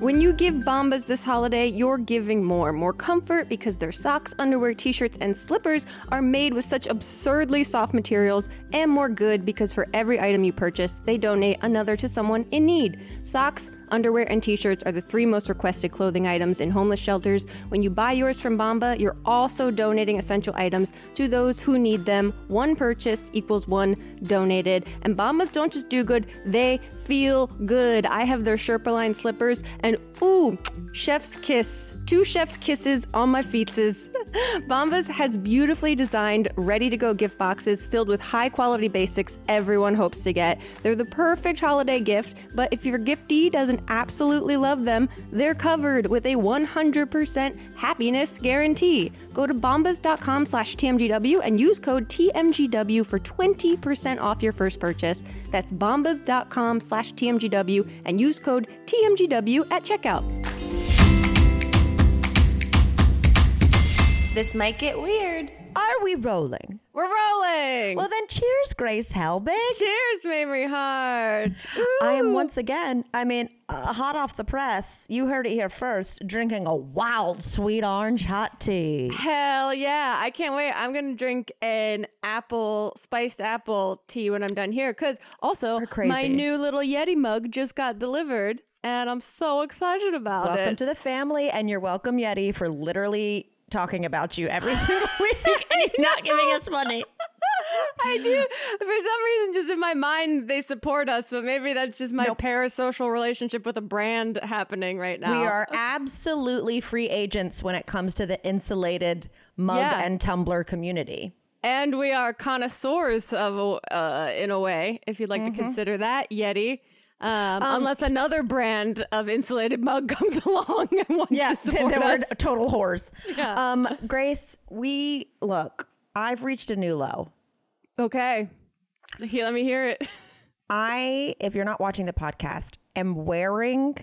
When you give Bombas this holiday, you're giving more. More comfort because their socks, underwear, t shirts, and slippers are made with such absurdly soft materials, and more good because for every item you purchase, they donate another to someone in need. Socks, underwear, and t shirts are the three most requested clothing items in homeless shelters. When you buy yours from Bamba, you're also donating essential items to those who need them. One purchased equals one donated. And Bombas don't just do good, they feel good. I have their Sherpa line slippers, and ooh, chef's kiss. Two chef's kisses on my feetses. Bombas has beautifully designed, ready to go gift boxes filled with high quality basics everyone hopes to get. They're the perfect holiday gift, but if your giftee doesn't absolutely love them, they're covered with a 100% happiness guarantee. Go to bombas.com slash TMGW and use code TMGW for 20% off your first purchase. That's bombas.com slash TMGW and use code TMGW at checkout. This might get weird. Are we rolling? We're rolling. Well, then cheers, Grace Helbig. cheers, Mamrie Hart. I am once again, I mean, uh, hot off the press. You heard it here first, drinking a wild sweet orange hot tea. Hell yeah. I can't wait. I'm going to drink an apple, spiced apple tea when I'm done here. Because also, my new little Yeti mug just got delivered. And I'm so excited about Welcome it. Welcome to the family, and you're welcome, Yeti, for literally talking about you every single week and you're not giving us money. I do. For some reason, just in my mind, they support us, but maybe that's just my Nope. parasocial relationship with a brand happening right now. We are absolutely free agents when it comes to the insulated mug Yeah. and tumbler community. And we are connoisseurs of, uh, in a way, if you'd like Mm-hmm. to consider that, Yeti. Um, unless another brand of insulated mug comes along and wants Yeah, to support they were us. total whores. Yeah. Um, Grace, we look. I've reached a new low. Okay. Here, let me hear it. I, if you're not watching the podcast, am wearing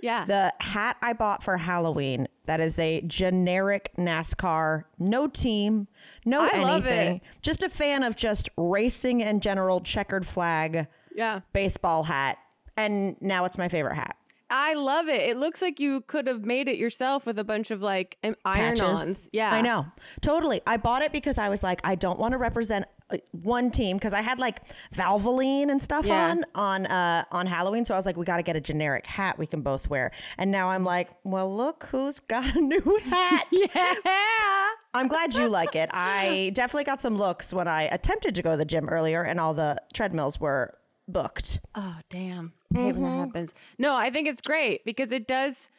Yeah. the hat I bought for Halloween. That is a generic NASCAR, no team, no I anything. Just a fan of just racing in general, checkered flag, yeah. baseball hat. And now it's my favorite hat. I love it. It looks like you could have made it yourself with a bunch of like iron ons. Yeah. I know. Totally. I bought it because I was like, I don't want to represent uh, one team because I had like Valvoline and stuff Yeah. on on uh on Halloween. So I was like, we got to get a generic hat we can both wear. And now I'm like, well, look who's got a new hat. Yeah. I'm glad you like it. I definitely got some looks when I attempted to go to the gym earlier and all the treadmills were booked. Oh, damn. I hate when Mm-hmm. that happens. No, I think it's great because it does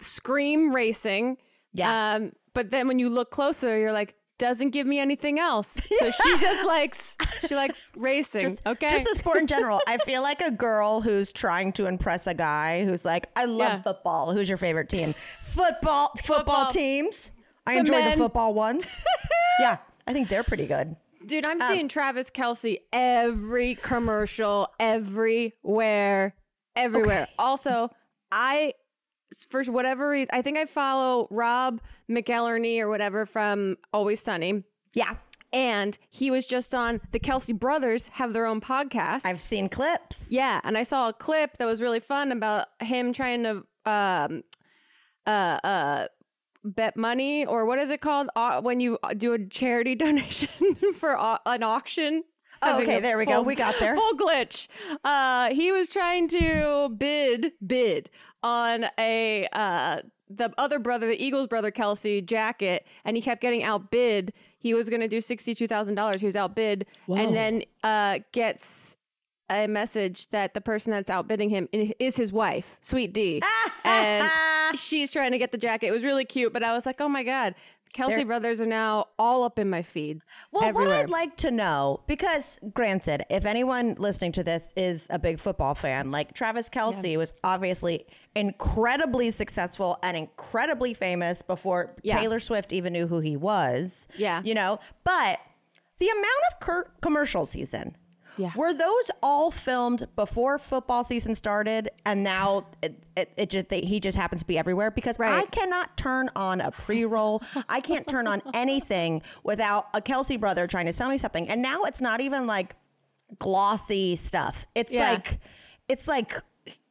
scream racing. Yeah. Um, but then when you look closer, you're like, doesn't give me anything else. So she just likes she likes racing. Just, okay. Just the sport in general. I feel like a girl who's trying to impress a guy who's like, I love Yeah. football. Who's your favorite team? Football, football, Football. teams. I The enjoy men. the football ones. yeah, I think they're pretty good. Dude, I'm Um, seeing Travis Kelce every commercial, everywhere, everywhere. Also, I, for whatever reason, I think I follow Rob McElhenney or whatever from Always Sunny. Yeah, And he was just on the Kelce brothers have their own podcast. I've seen clips. yeah, and I saw a clip that was really fun about him trying to um uh uh bet money or what is it called uh, when you do a charity donation for au- an auction. Oh, okay, there we go. We got there. Full glitch. Uh, he was trying to bid bid on a uh the other brother, the Eagles brother Kelce jacket, and he kept getting outbid. He was going to do sixty two thousand dollars. He was outbid, and then uh gets a message that the person that's outbidding him is his wife, Sweet Dee, and she's trying to get the jacket. It was really cute, but I was like, oh my god, Kelce They're- brothers are now all up in my feed. Well, everywhere. what I'd like to know, because granted, if anyone listening to this is a big football fan, like Travis Kelce was obviously incredibly successful and incredibly famous before Yeah. Taylor Swift even knew who he was. Yeah. You know, but the amount of cur- commercials he's in. Yeah. Were those all filmed before football season started, and now it, it, it just they, he just happens to be everywhere? Because right. I cannot turn on a pre-roll. I can't turn on anything without a Kelce brother trying to sell me something. And now it's not even like glossy stuff. It's Yeah. like it's like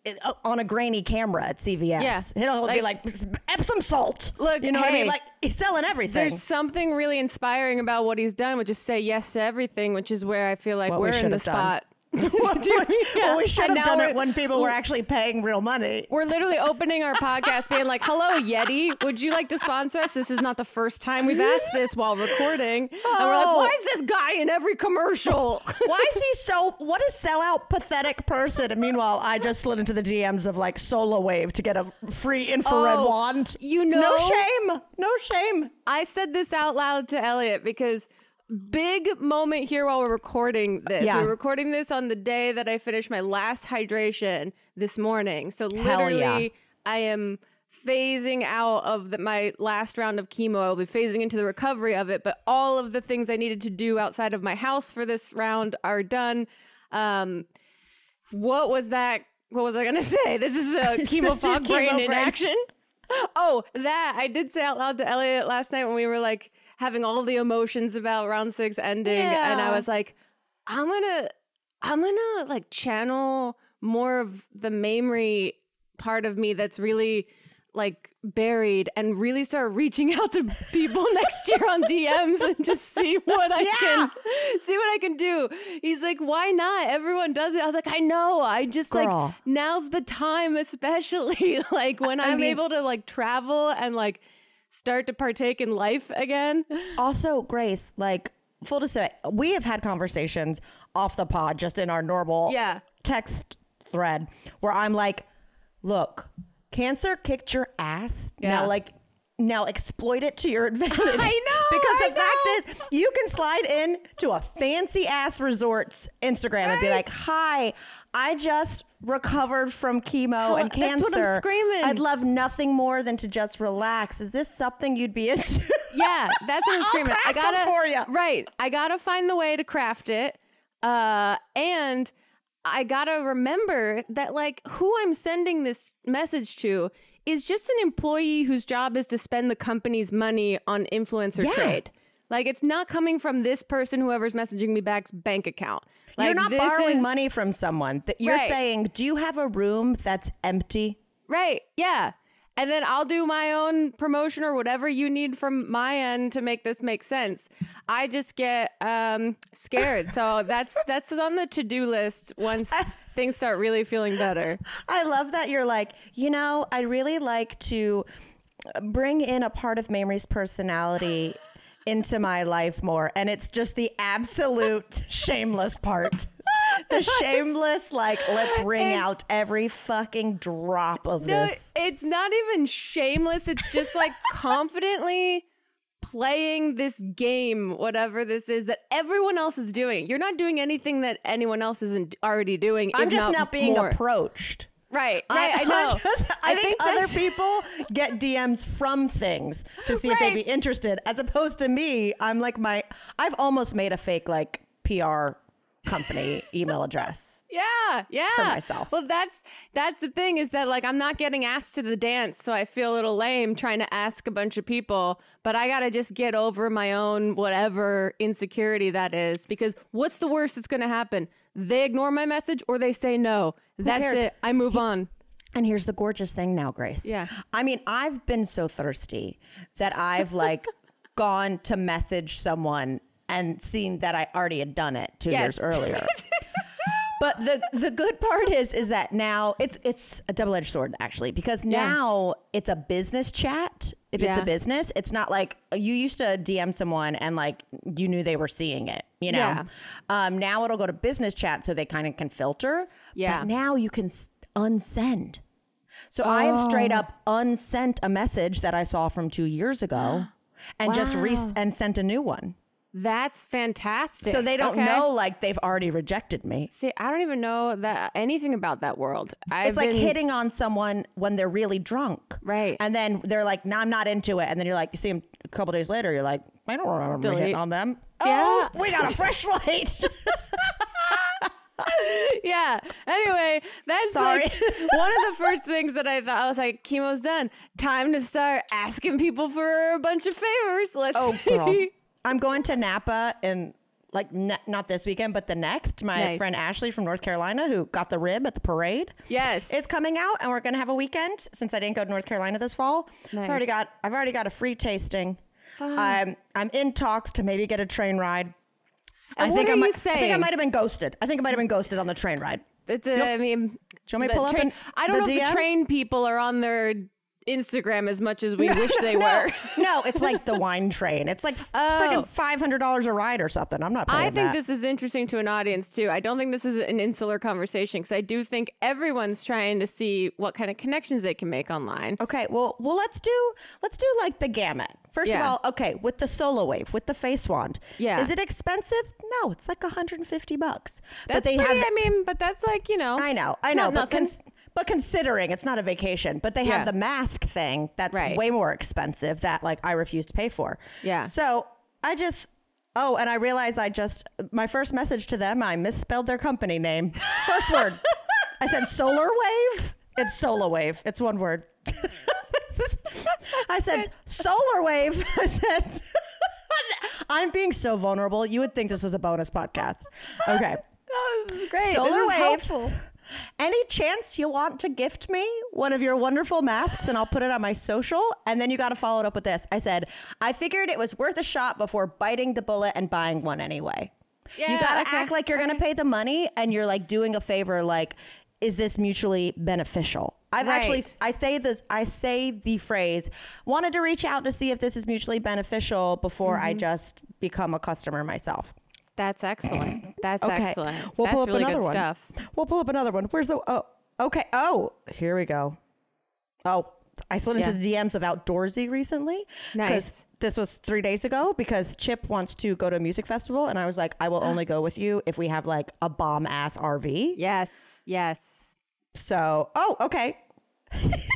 Uh, on a grainy camera at CVS. Yeah. He'll be Like- like Epsom salt. Look, you know what I mean? Like he's selling everything. There's something really inspiring about what he's done, which is say yes to everything, which is where I feel like What we we're should in the spot. well, we should have done it when people were actually paying real money. We're literally opening our podcast being like, hello, Yeti. Would you like to sponsor us? This is not the first time we've asked this while recording. And we're like, Oh. why is this guy in every commercial? Why is he so? What a sellout, pathetic person! And meanwhile, I just slid into the DMs of like SolaWave to get a free infrared Oh, wand. you know, no shame, no shame. I said this out loud to Elliot because big moment here while we're recording this. Yeah. We're recording this on the day that I finished my last hydration this morning. So Hell literally, yeah. I am phasing out of the, my last round of chemo. I'll be phasing into the recovery of it, but all of the things I needed to do outside of my house for this round are done. Um, what was that? What was I going to say? This is a chemo fog brain chemo in action. Oh, that I did say out loud to Elliot last night when we were like having all the emotions about round six ending, and I was like, I'm gonna, I'm gonna like channel more of the memory part of me that's really like buried and really start reaching out to people next year on DMs and just see what I can see what I can do. He's like, why not? Everyone does it. I was like, I know. I just Girl. like now's the time, especially like when I'm mean- able to like travel and like start to partake in life again. Also, Grace, like full display, we have had conversations off the pod, just in our normal Yeah. text thread, where I'm like, look, cancer kicked your ass. Yeah. Now, like. Now exploit it to your advantage. I know, because I the fact is, you can slide in to a fancy ass resort's Instagram and be like, "Hi, I just recovered from chemo and cancer. That's what I'm screaming. I'd love nothing more than to just relax. Is this something you'd be into?" Yeah, that's what I'm screaming. I gotta for ya. right. I gotta find the way to craft it, uh, and I gotta remember that like who I'm sending this message to is just an employee whose job is to spend the company's money on influencer Yeah. trade. Like it's not coming from this person, whoever's messaging me back's bank account. Like, You're not borrowing is- money from someone. You're Right. saying, "Do you have a room that's empty?" Right. Yeah. And then I'll do my own promotion or whatever you need from my end to make this make sense. I just get um, scared. So that's that's on the to-do list once things start really feeling better. I love that you're like, you know, I'd really like to bring in a part of Mamrie's personality into my life more, and it's just the absolute shameless part. The shameless, like, let's wring It's- out every fucking drop of No, this. it's not even shameless. It's just like confidently playing this game, whatever this is that everyone else is doing. You're not doing anything that anyone else isn't already doing. I'm just not not being more. approached. Right, right. I, I'm know. just- I, think, other people get DMs from things to see if they'd be interested, as opposed to me. I'm like my. I've almost made a fake like PR company email address. Yeah, yeah. For myself. Well, that's that's the thing is that like I'm not getting asked to the dance, so I feel a little lame trying to ask a bunch of people. But I gotta just get over my own whatever insecurity that is, because what's the worst that's gonna happen? They ignore my message or they say no. That's cares? it. I move on. And here's the gorgeous thing now, Grace. Yeah. I mean, I've been so thirsty that I've like gone to message someone and seen that I already had done it two Yes. years earlier. but the the good part is is that now it's it's a double edged sword actually because Yeah. now it's a business chat. If it's a business, it's not like you used to DM someone and like you knew they were seeing it. You know. Yeah. Um, now it'll go to business chat so they kind of can filter. Yeah. But now you can unsend. So I have straight Oh. up unsent a message that I saw from two years ago, and just re- and sent a new one. That's fantastic. So they don't Okay. know like they've already rejected me. See, I don't even know that anything about that world. I've It's like been- hitting on someone when they're really drunk, Right. And then they're like, "No, I'm not into it." And then you're like, you see them a couple days later, you're like, "I don't remember me Delete. hitting on them." Yeah. Oh, we got a fresh light. yeah. Anyway, that's Sorry. like one of the first things that I thought I was like, chemo's done. Time to start asking people for a bunch of favors. Let's oh, see. girl, I'm going to Napa and like ne- not this weekend, but the next. My Nice. friend Ashley from North Carolina, who got the rib at the parade, Yes. is coming out, and we're gonna have a weekend. Since I didn't go to North Carolina this fall, I've already got I've already got a free tasting. Fun. I'm I'm in talks to maybe get a train ride. And I what think I you might, I think I might have been ghosted. I think I might have been ghosted on the train ride. It's uh, a, I mean, Do you want me to pull up train- in I don't know if the train people are on their Instagram as much as we wish they no, were. no, it's like the wine train. It's like Oh. five hundred dollars a ride or something. I'm not I think that. this is interesting to an audience too. I don't think this is an insular conversation because I do think everyone's trying to see what kind of connections they can make online. Okay, well, well, let's do let's do like the gamut. First of all, okay, with the SolaWave, with the face wand, Yeah. is it expensive? No, it's like 150 bucks. That's but they pretty, have. I mean, but that's like you know. I know, I know, but cons- but considering it's not a vacation, but they have Yeah. the mask thing that's Right. way more expensive that like I refuse to pay for. Yeah. So I just. Oh, and I realized I just my first message to them I misspelled their company name. First word, I said solar wave. It's solar wave. It's one word. I said solar wave. I said I'm being so vulnerable. You would think this was a bonus podcast. Okay. Oh, this is great. Solar this is wave. helpful. Any chance you want to gift me one of your wonderful masks and I'll put it on my social? And then you got to follow it up with this. I said, I figured it was worth a shot before biting the bullet and buying one anyway. Yeah, you got to okay, act like you're going to pay the money and you're like doing a favor like is this mutually beneficial? I've actually I say this I say the phrase wanted to reach out to see if this is mutually beneficial before Mm-hmm. I just become a customer myself. That's excellent. That's Okay. excellent. We'll That's pull up really another good one. stuff. We'll pull up another one. Where's the oh okay. Oh, here we go. Oh, I slid into the DMs of outdoorsy recently. Nice. This was three days ago because Chip wants to go to a music festival and I was like, I will only go with you if we have like a bomb ass RV. Yes. Yes. So oh, okay.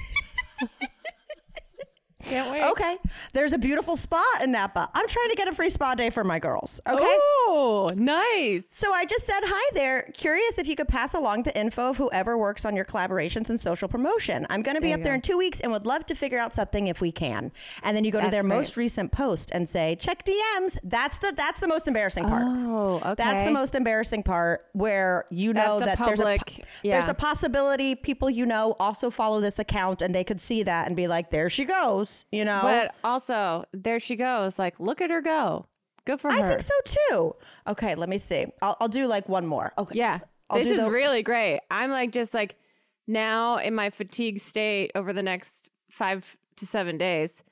Can't wait. Okay. There's a beautiful spot in Napa. I'm trying to get a free spa day for my girls. Okay. Oh, nice. So I just said hi there. Curious if you could pass along the info of whoever works on your collaborations and social promotion. I'm going to be There up there go. in two weeks and would love to figure out something if we can. And then you go to their great. most recent post and say check DMs. That's the that's the most embarrassing part. Oh, okay. That's the most embarrassing part where you know That's that there's a yeah. there's a possibility people you know also follow this account and they could see that and be like there she goes, you know. But also, there she goes. Like, look at her go. Good for I her. I think so too. Okay, let me see. I'll, I'll do like one more. Okay. Yeah. I'll this is the- really great. I'm like just like now in my fatigue state over the next five to seven days.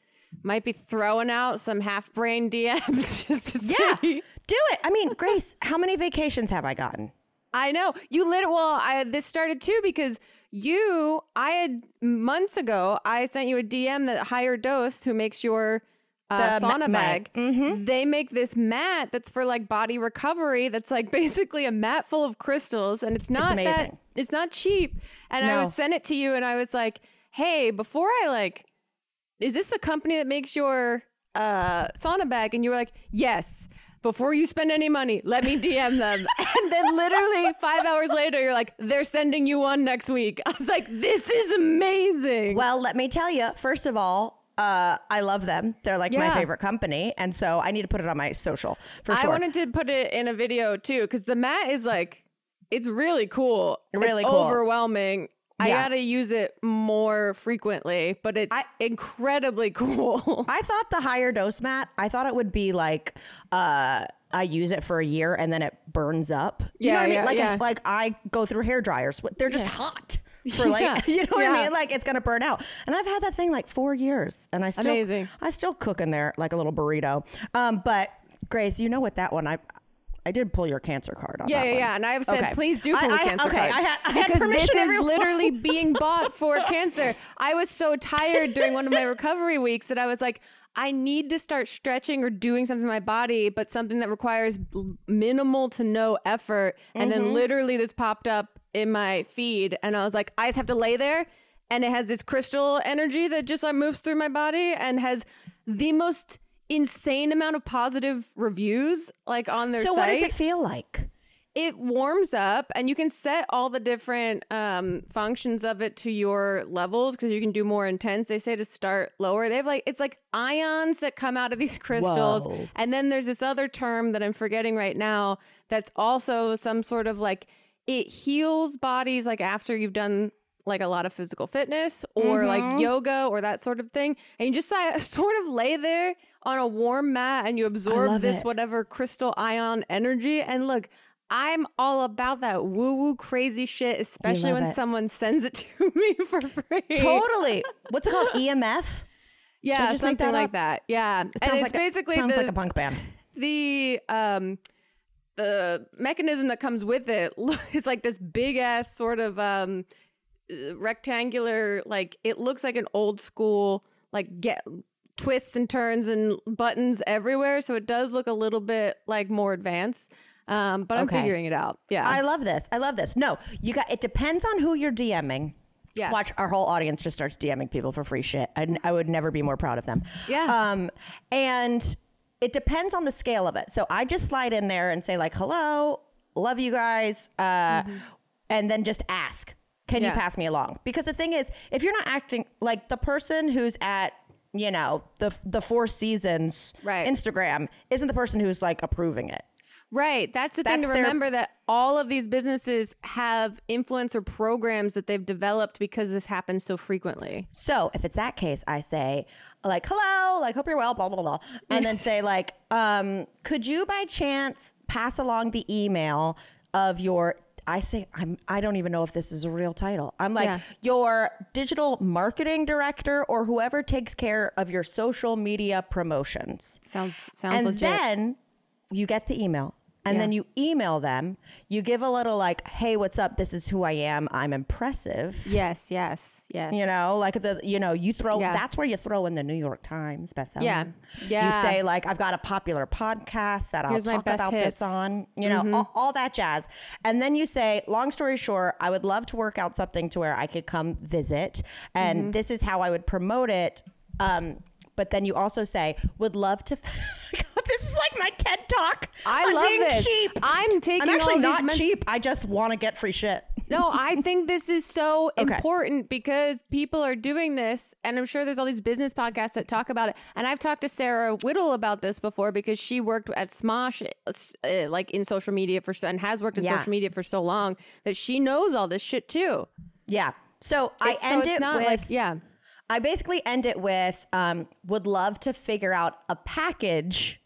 Might be throwing out some half brain DMs just to Yeah, see. do it. I mean, Grace, how many vacations have I gotten? I know you lit. Well, I this started too because you. I had months ago. I sent you a DM that HigherDOSE, who makes your uh, ma- sauna my- bag. They make this mat that's for like body recovery. That's like basically a mat full of crystals, and it's not that. amazing. It's not cheap. And I No. would send it to you, and I was like, "Hey, before I like, is this the company that makes your uh, sauna bag?" And you were like, "Yes." Before you spend any money, let me DM them. and then literally five hours later, you're like, they're sending you one next week. I was like, this is amazing. Well, let me tell you. First of all, uh, I love them. They're like my favorite company, and so I need to put it on my social for sure. I wanted to put it in a video too, because the mat is like, it's really cool. Really it's cool. overwhelming. I Yeah. gotta use it more frequently, but it's I- incredibly cool. I thought the HigherDOSE mat. I thought it would be like uh, I use it for a year and then it burns up. You know Yeah, what I mean? yeah, like yeah. like I go through hair dryers. They're just hot. For like, you know what I mean? Like it's gonna burn out. And I've had that thing like four years, and I still, Amazing. I still cook in there like a little burrito. Um, but Grace, you know what that one I, I did pull your cancer card on. Yeah, that yeah, one. yeah. And I've said, Okay. please do I- pull a I- cancer okay, card. I had- I had because this is literally being bought for cancer. I was so tired during one of my recovery weeks that I was like, I need to start stretching or doing something in my body, but something that requires minimal to no effort. And Mm-hmm. then literally this popped up in my feed, and I was like, I just have to lay there. And it has this crystal energy that just like moves through my body and has the most insane amount of positive reviews like on their So site. what does it feel like? it warms up and you can set all the different um, functions of it to your levels because you can do more intense they say to start lower they have like it's like ions that come out of these crystals Whoa. and then there's this other term that i'm forgetting right now that's also some sort of like it heals bodies like after you've done like a lot of physical fitness or Mm-hmm. like yoga or that sort of thing and you just sort of lay there on a warm mat and you absorb this it. whatever crystal ion energy and look I'm all about that woo woo crazy shit, especially when it. someone sends it to me for free. Totally. What's it called? EMF? Yeah, just something that like up? that. Yeah. and Sounds it's like basically a, sounds the, like a punk band. the um the mechanism that comes with it is like this big ass sort of um uh, rectangular like it looks like an old school like get twists and turns and buttons everywhere so it does look a little bit like more advanced um but i'm Okay. figuring it out yeah I love this. I love this. No, you got. It depends on who you're DMing. Yeah. Watch our whole audience just starts DMing people for free shit. I, I would never be more proud of them. Yeah. Um, and it depends on the scale of it. So I just slide in there and say like, "Hello, love you guys," uh, and then just ask, "Can you Mm-hmm. Pass me along?" Because the thing is, if you're not acting like the person who's at you know the the Four Seasons Right. Instagram isn't the person who's like approving it. Right. That's the thing That's to their- remember that all of these businesses have influencer programs that they've developed because this happens so frequently. So if it's that case, I say like, hello, like, hope you're well, blah, blah, blah. And then say like, um, could you by chance pass along the email of your, I say, I'm, I don't even know if this is a real title. I'm like Yeah. your digital marketing director or whoever takes care of your social media promotions. Sounds sounds and legit. then you get the email. And Yeah. then you email them. You give a little like, "Hey, what's up? This is who I am. I'm impressive." yes, yes, yes. You know, like the you know, you throw Yeah. that's where you throw in the New York Times bestseller. Yeah. yeah. You say like I've got a popular podcast that I'll talk about hits. this on, you know, all, all that jazz. And then you say, long story short, I would love to work out something to where I could come visit and Mm-hmm. this is how I would promote it. Um but then you also say, would love to. God, this is like my TED talk. I I'm love being this. Cheap. I'm taking I'm actually all not men- cheap. I just want to get free shit. No, I think this is so Okay. important because people are doing this, and I'm sure there's all these business podcasts that talk about it. And I've talked to Sarah Whittle about this before because she worked at Smosh, uh, like in social media for and has worked in Yeah. social media for so long that she knows all this shit too. Yeah. So I It's- so end it's it with like yeah. I basically end it with um, would love to figure out a package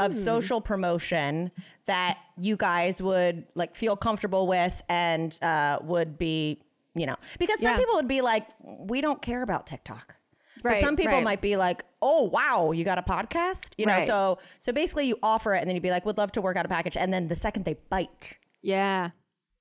of social promotion that you guys would like feel comfortable with and uh, would be, you know, because some Yeah. people would be like, we don't care about TikTok. But some people right. might be like, "Oh wow, you got a podcast?" You know, Right. so so basically you offer it, and then you'd be like, "Would love to work out a package," and then the second they bite, Yeah.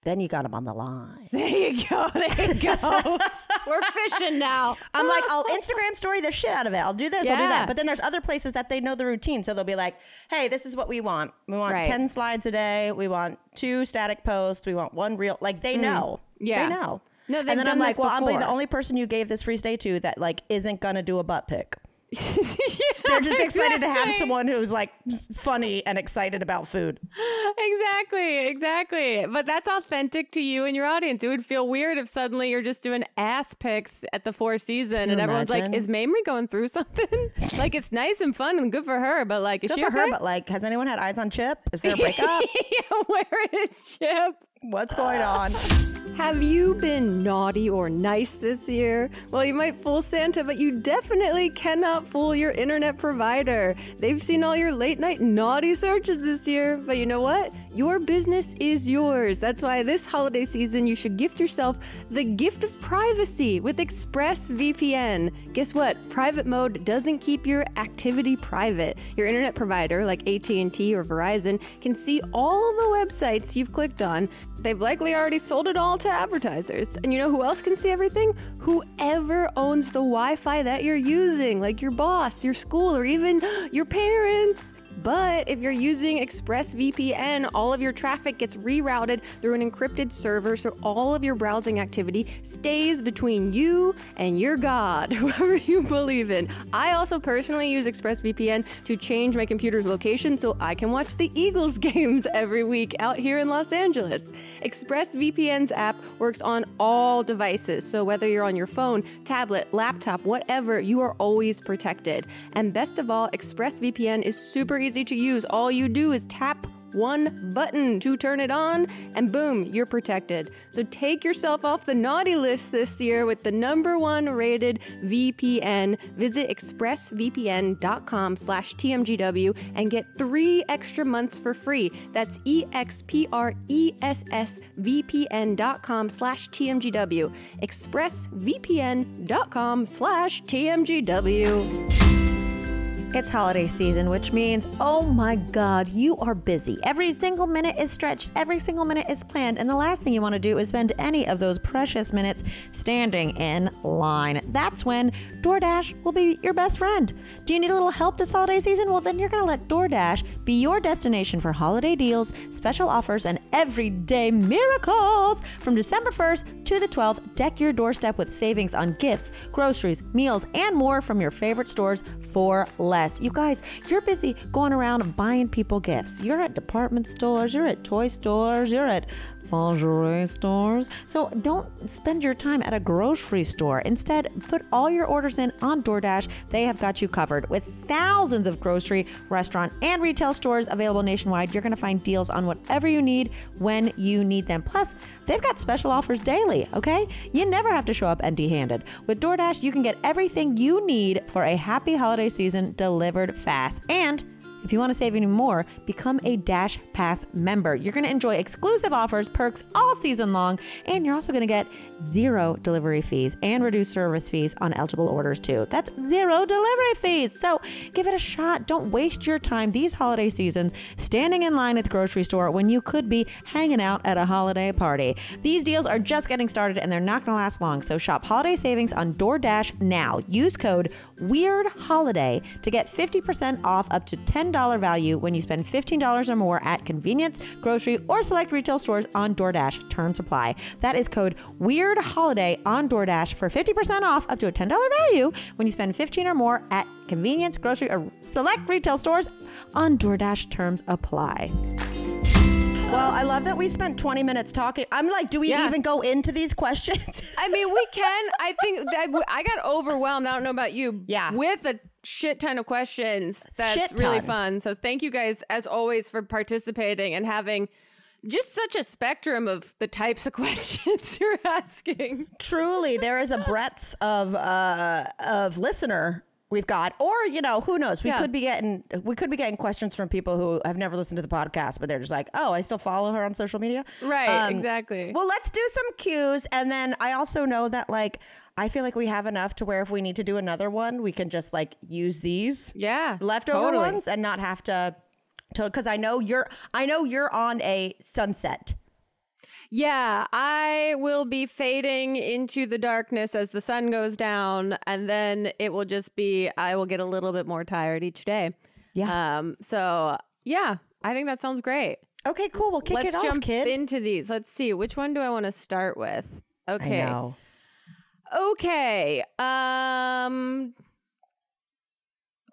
then you got them on the line. There you go. There you go. We're fishing now. I'm like, I'll Instagram story the shit out of it. I'll do this, I'll do Yeah. that. But then there's other places that they know the routine. So they'll be like, hey, this is what we want. We want Right. 10 slides a day. We want two static posts. We want one real. Like they know. Mm. Yeah. They know. No, they've and then I'm like, this well, I'm like the before. only person you gave this free stay to that like isn't gonna do a butt pic. Yeah, They're just excited to have someone who's like funny and excited about food. Exactly, exactly. But that's authentic to you and your audience. It would feel weird if suddenly you're just doing ass pics at the Four Season and everyone's imagine? like, "Is Mamrie going through something?" like it's nice and fun and good for her, but like, is Good she for her, but like, has anyone had eyes on Chip? Is there a breakup? yeah, where is Chip? What's going on? Have you been naughty or nice this year? Well, you might fool Santa, but you definitely cannot fool your internet provider. They've seen all your late night naughty searches this year, but you know what? Your business is yours. That's why this holiday season you should gift yourself the gift of privacy with ExpressVPN. Guess what? Private mode doesn't keep your activity private. Your internet provider like AT&T or Verizon can see all the websites you've clicked on. They've likely already sold it all to advertisers. And you know who else can see everything? Whoever owns the Wi Fi that you're using, like your boss, your school, or even your parents. But if you're using ExpressVPN, all of your traffic gets rerouted through an encrypted server, so all of your browsing activity stays between you and your God, whoever you believe in. I also personally use ExpressVPN to change my computer's location so I can watch the Eagles games every week out here in Los Angeles. ExpressVPN's app works on all devices, so whether you're on your phone, tablet, laptop, whatever, you are always protected. And best of all, ExpressVPN is super easy to use. All you do is tap one button to turn it on, and boom, you're protected. So take yourself off the naughty list this year with the number one rated VPN. Visit expressvpn.com slash TMGW and get three extra months for free. That's E-X-P-R-E-S-S-V-P-N.com slash TMGW. expressvpn.com slash TMGW. It's holiday season, which means, oh my God, you are busy. Every single minute is stretched, every single minute is planned, and the last thing you want to do is spend any of those precious minutes standing in line. That's when DoorDash will be your best friend. Do you need a little help this holiday season? Well, then you're going to let DoorDash be your destination for holiday deals, special offers, and everyday miracles. From December 1st to the 12th, deck your doorstep with savings on gifts, groceries, meals, and more from your favorite stores for less. You guys, you're busy going around buying people gifts. You're at department stores, you're at toy stores, you're at lingerie stores. So don't spend your time at a grocery store. Instead, put all your orders in on DoorDash. They have got you covered. With thousands of grocery, restaurant, and retail stores available nationwide, you're going to find deals on whatever you need when you need them. Plus, they've got special offers daily, okay? You never have to show up empty handed. With DoorDash, you can get everything you need for a happy holiday season delivered fast. And if you want to save even more, become a Dash Pass member. You're going to enjoy exclusive offers, perks all season long, and you're also going to get zero delivery fees and reduced service fees on eligible orders too. That's zero delivery fees. So give it a shot. Don't waste your time these holiday seasons standing in line at the grocery store when you could be hanging out at a holiday party. These deals are just getting started and they're not going to last long. So shop holiday savings on DoorDash now. Use code Weird Holiday to get 50% off up to $10 value when you spend $15 or more at convenience, grocery, or select retail stores on DoorDash. Term supply. That is code Weird Holiday on DoorDash for 50% off up to a $10 value when you spend 15 or more at convenience, grocery, or select retail stores on DoorDash. Terms apply. Well, I love that we spent 20 minutes talking. I'm like, do we Yeah. even go into these questions? I mean, we can. I think that I got overwhelmed. I don't know about you. Yeah. With a shit ton of questions. That's Shit really fun. So thank you guys, as always, for participating and having just such a spectrum of the types of questions you're asking. Truly, there is a breadth of uh, of listener we've got, or you know, who knows? We Yeah. could be getting we could be getting questions from people who have never listened to the podcast, but they're just like, oh, I still follow her on social media. Right. Um, exactly. Well, let's do some cues, and then I also know that like. I feel like we have enough to where if we need to do another one, we can just like use these yeah. leftover totally. ones and not have to because I know you're I know you're on a sunset. Yeah, I will be fading into the darkness as the sun goes down, and then it will just be I will get a little bit more tired each day. Yeah. Um. So yeah, I think that sounds great. Okay, cool. We'll kick Let's it off, jump kid. into these. Let's see which one do I want to start with. Okay. I know. Okay. Um.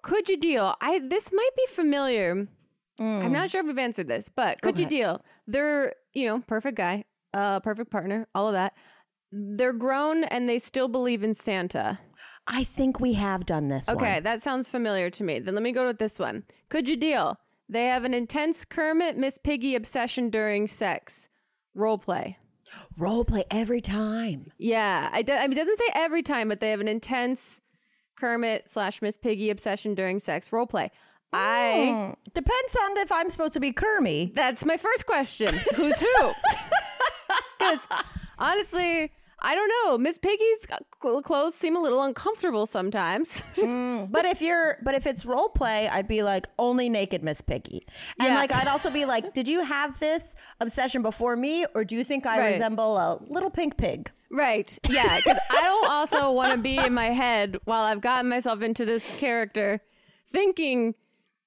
Could you deal? I this might be familiar. I'm not sure if we've answered this, but could you deal? They're, you know, perfect guy, uh, perfect partner, all of that. They're grown and they still believe in Santa. I think we have done this Okay, one. that sounds familiar to me. Then let me go with this one. Could you deal? They have an intense Kermit Miss Piggy obsession during sex. Role play. Role play every time. Yeah, I, do, I mean, it doesn't say every time, but they have an intense Kermit slash Miss Piggy obsession during sex. Role play. I. Hmm. Depends on if I'm supposed to be Kermie. That's my first question. Who's who? Because honestly, I don't know. Miss Piggy's clothes seem a little uncomfortable sometimes. Hmm. But if you're, but if it's role play, I'd be like only naked Miss Piggy, and Yeah. like I'd also be like, did you have this obsession before me, or do you think I Right. resemble a little pink pig? right. Yeah. Because I don't also want to be in my head while I've gotten myself into this character thinking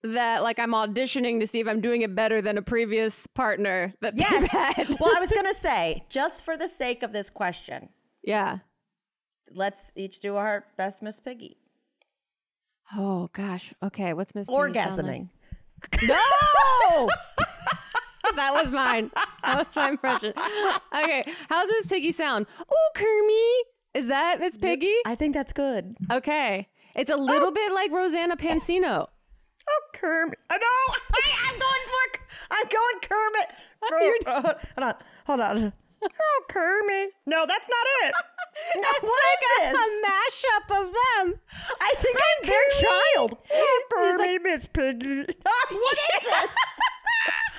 that like I'm auditioning to see if I'm doing it better than a previous partner that Yes. had. well, I was gonna say, just for the sake of this question, yeah. let's each do our best Miss Piggy. Oh gosh. Okay. What's Miss Piggy sound like? Orgasming. No. that was mine. That was my impression. Okay. How's Miss Piggy sound? Oh, Kermie. Is that Miss Piggy? I think that's good. Okay. It's a little bit like Rosanna Pansino. Oh, Kermit. I know. I, I'm going for. I'm going Kermit. Oh, hold on. Hold on. Oh, Kermit. No, that's not it. No, It's what like is a, this? a mashup of them. I think I'm their child. Oh, He's like- Miss Piggy. what is this?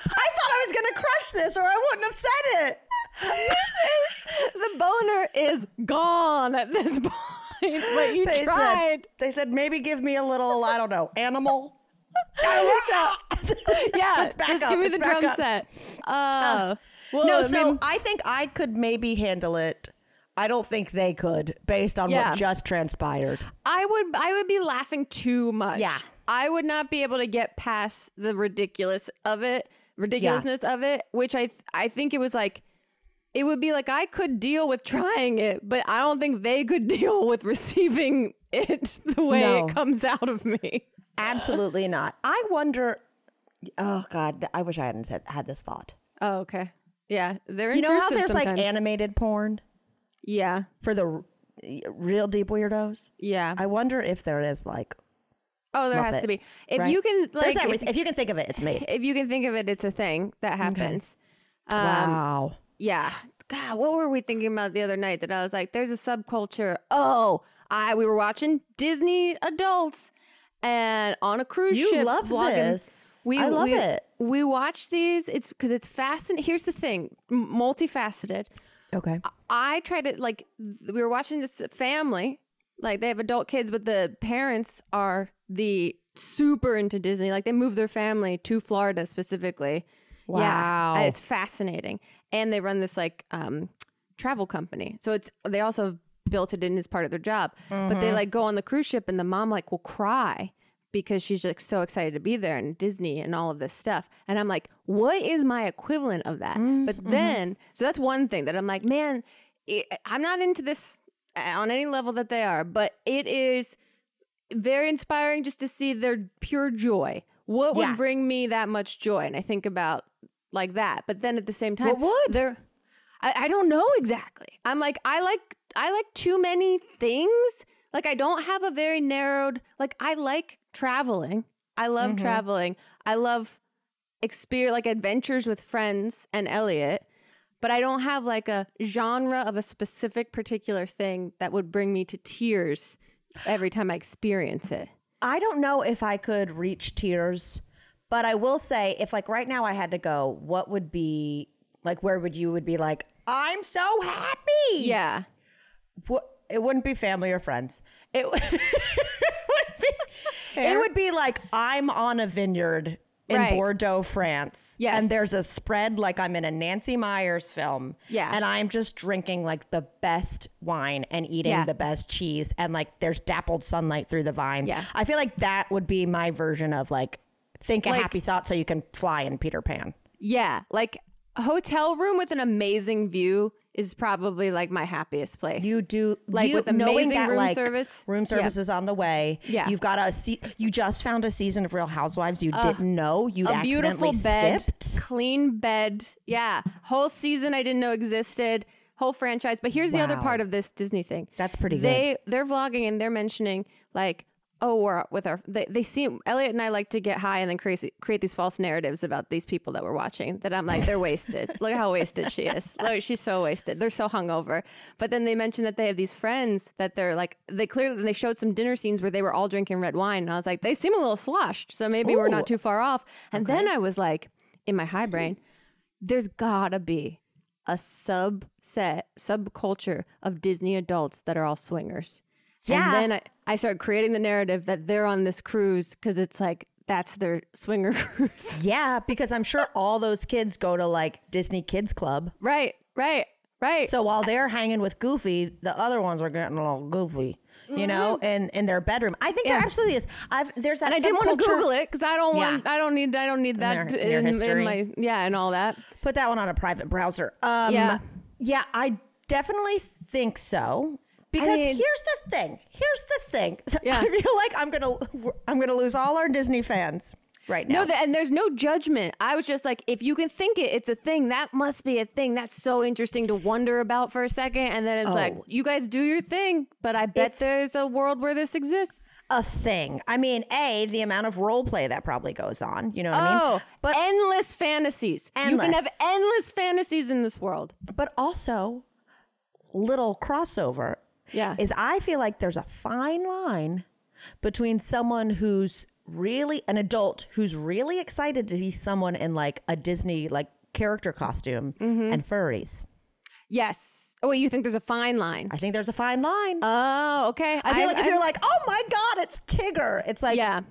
I thought I was gonna crush this, or I wouldn't have said it. the boner is gone at this point, but you They tried. said, they said maybe give me a little, I don't know, animal. yeah, back just up, give me the drum up. set. Uh, well, no, I so mean, I think I could maybe handle it. I don't think they could, based on Yeah. what just transpired. I would I would be laughing too much. Yeah. I would not be able to get past the ridiculous of it, ridiculousness of it, which I th- I think it was like it would be like I could deal with trying it, but I don't think they could deal with receiving it the way No. it comes out of me. Absolutely not. I wonder. Oh God, I wish I hadn't said, had this thought. Oh, okay. Yeah, they're You know how there's like animated porn yeah, for the r- real deep weirdos? yeah. I wonder if there is like. oh, there has to be. If right? you can like, everything. If you can think of it, it's me. if you can think of it, it's a thing that happens. Um, wow. Yeah. God, what were we thinking about the other night that I was like, there's a subculture. Oh, I we were watching Disney adults and on a cruise You ship. love vlogging. this. We, I love we, it. We watch these. It's because it's fascinating. Here's the thing, m- multifaceted. Okay. I try to like we were watching this family, like they have adult kids, but the parents are the super into Disney. Like they moved their family to Florida specifically. Yeah, Wow. and it's fascinating. And they run this like um travel company. So it's they also have built it in as part of their job. But they mm-hmm. like go on the cruise ship and the mom like will cry because she's like so excited to be there and Disney and all of this stuff. And I'm like, what is my equivalent of that? Mm-hmm. But then, so that's one thing that I'm like, man, it, I'm not into this uh, on any level that they are, but it is very inspiring just to see their pure joy. What would Yeah. bring me that much joy? And I think about like that. But then at the same time, What would? They're, I, I don't know exactly. I'm like, I like, I like too many things. Like I don't have a very narrowed. Like I like traveling. I love Mm-hmm. traveling. I love experience like adventures with friends and Elliot. But I don't have like a genre of a specific particular thing that would bring me to tears every time I experience it. I don't know if I could reach tears, but I will say if like right now I had to go, what would be like where would you would be like, I'm so happy. Yeah. What it wouldn't be family or friends. It, would- it would be it would be like I'm on a vineyard in Right. Bordeaux, France. Yes. And there's a spread like I'm in a Nancy Meyers film. Yeah. And I'm just drinking like the best wine and eating Yeah. the best cheese and like there's dappled sunlight through the vines. Yeah. I feel like that would be my version of like think a Like- happy thought so you can fly in Peter Pan. Yeah. Like a hotel room with an amazing view is probably like my happiest place. You do Like, you, with amazing that, room like, service? Room Yeah. service is on the way. Yeah. you've got a se- You just found a season of Real Housewives you didn't know. You a beautiful bed, skipped. clean bed. Yeah, whole season I didn't know existed. Whole franchise. But here's the other part of this Disney thing. That's pretty good. They they're vlogging and they're mentioning like, oh, we're with our. They, they seem Elliot and I like to get high and then create create these false narratives about these people that we're watching. That I'm like, they're wasted. Look how wasted she is. Look, she's so wasted. They're so hungover. But then they mentioned that they have these friends that they're like, they clearly they showed some dinner scenes where they were all drinking red wine, and I was like, they seem a little sloshed. So maybe we're not too far off. And then I was like, in my high brain, there's gotta be a subset, subculture of Disney adults that are all swingers. Yeah. And then I, I started creating the narrative that they're on this cruise because it's like that's their swinger cruise. Yeah, because I'm sure all those kids go to like Disney Kids Club. right, right. Right. So while they're hanging with Goofy, the other ones are getting a little goofy, you know, in in their bedroom. I think there Mm-hmm. Absolutely is. I've there's that. and I didn't want to Google it because I don't Yeah. want. I don't need. I don't need that their- in your in, in my yeah and all that. Put that one on a private browser. Um, Yeah. yeah, I definitely think so. Because mean- here's the thing. Here's the thing. Yeah. I feel like I'm gonna I'm gonna lose all our Disney fans right now. No, and there's no judgment. I was just like, if you can think it, it's a thing. That must be a thing. That's so interesting to wonder about for a second. And then it's like, Oh. you guys do your thing, but I bet It's- there's a world where this exists. a thing. I mean, a the amount of role play that probably goes on. You know what I mean? Oh, But endless fantasies. You can have Endless. endless fantasies in this world. but also little crossover. Yeah. Is I feel like there's a fine line between someone who's really an adult who's really excited to see someone in like a Disney like character costume Mm-hmm. and furries. Yes. Oh, wait, you think there's a fine line? I think there's a fine line. Oh, okay. I feel like if I'm- you're like, oh my god, it's Tigger. It's like, Yeah.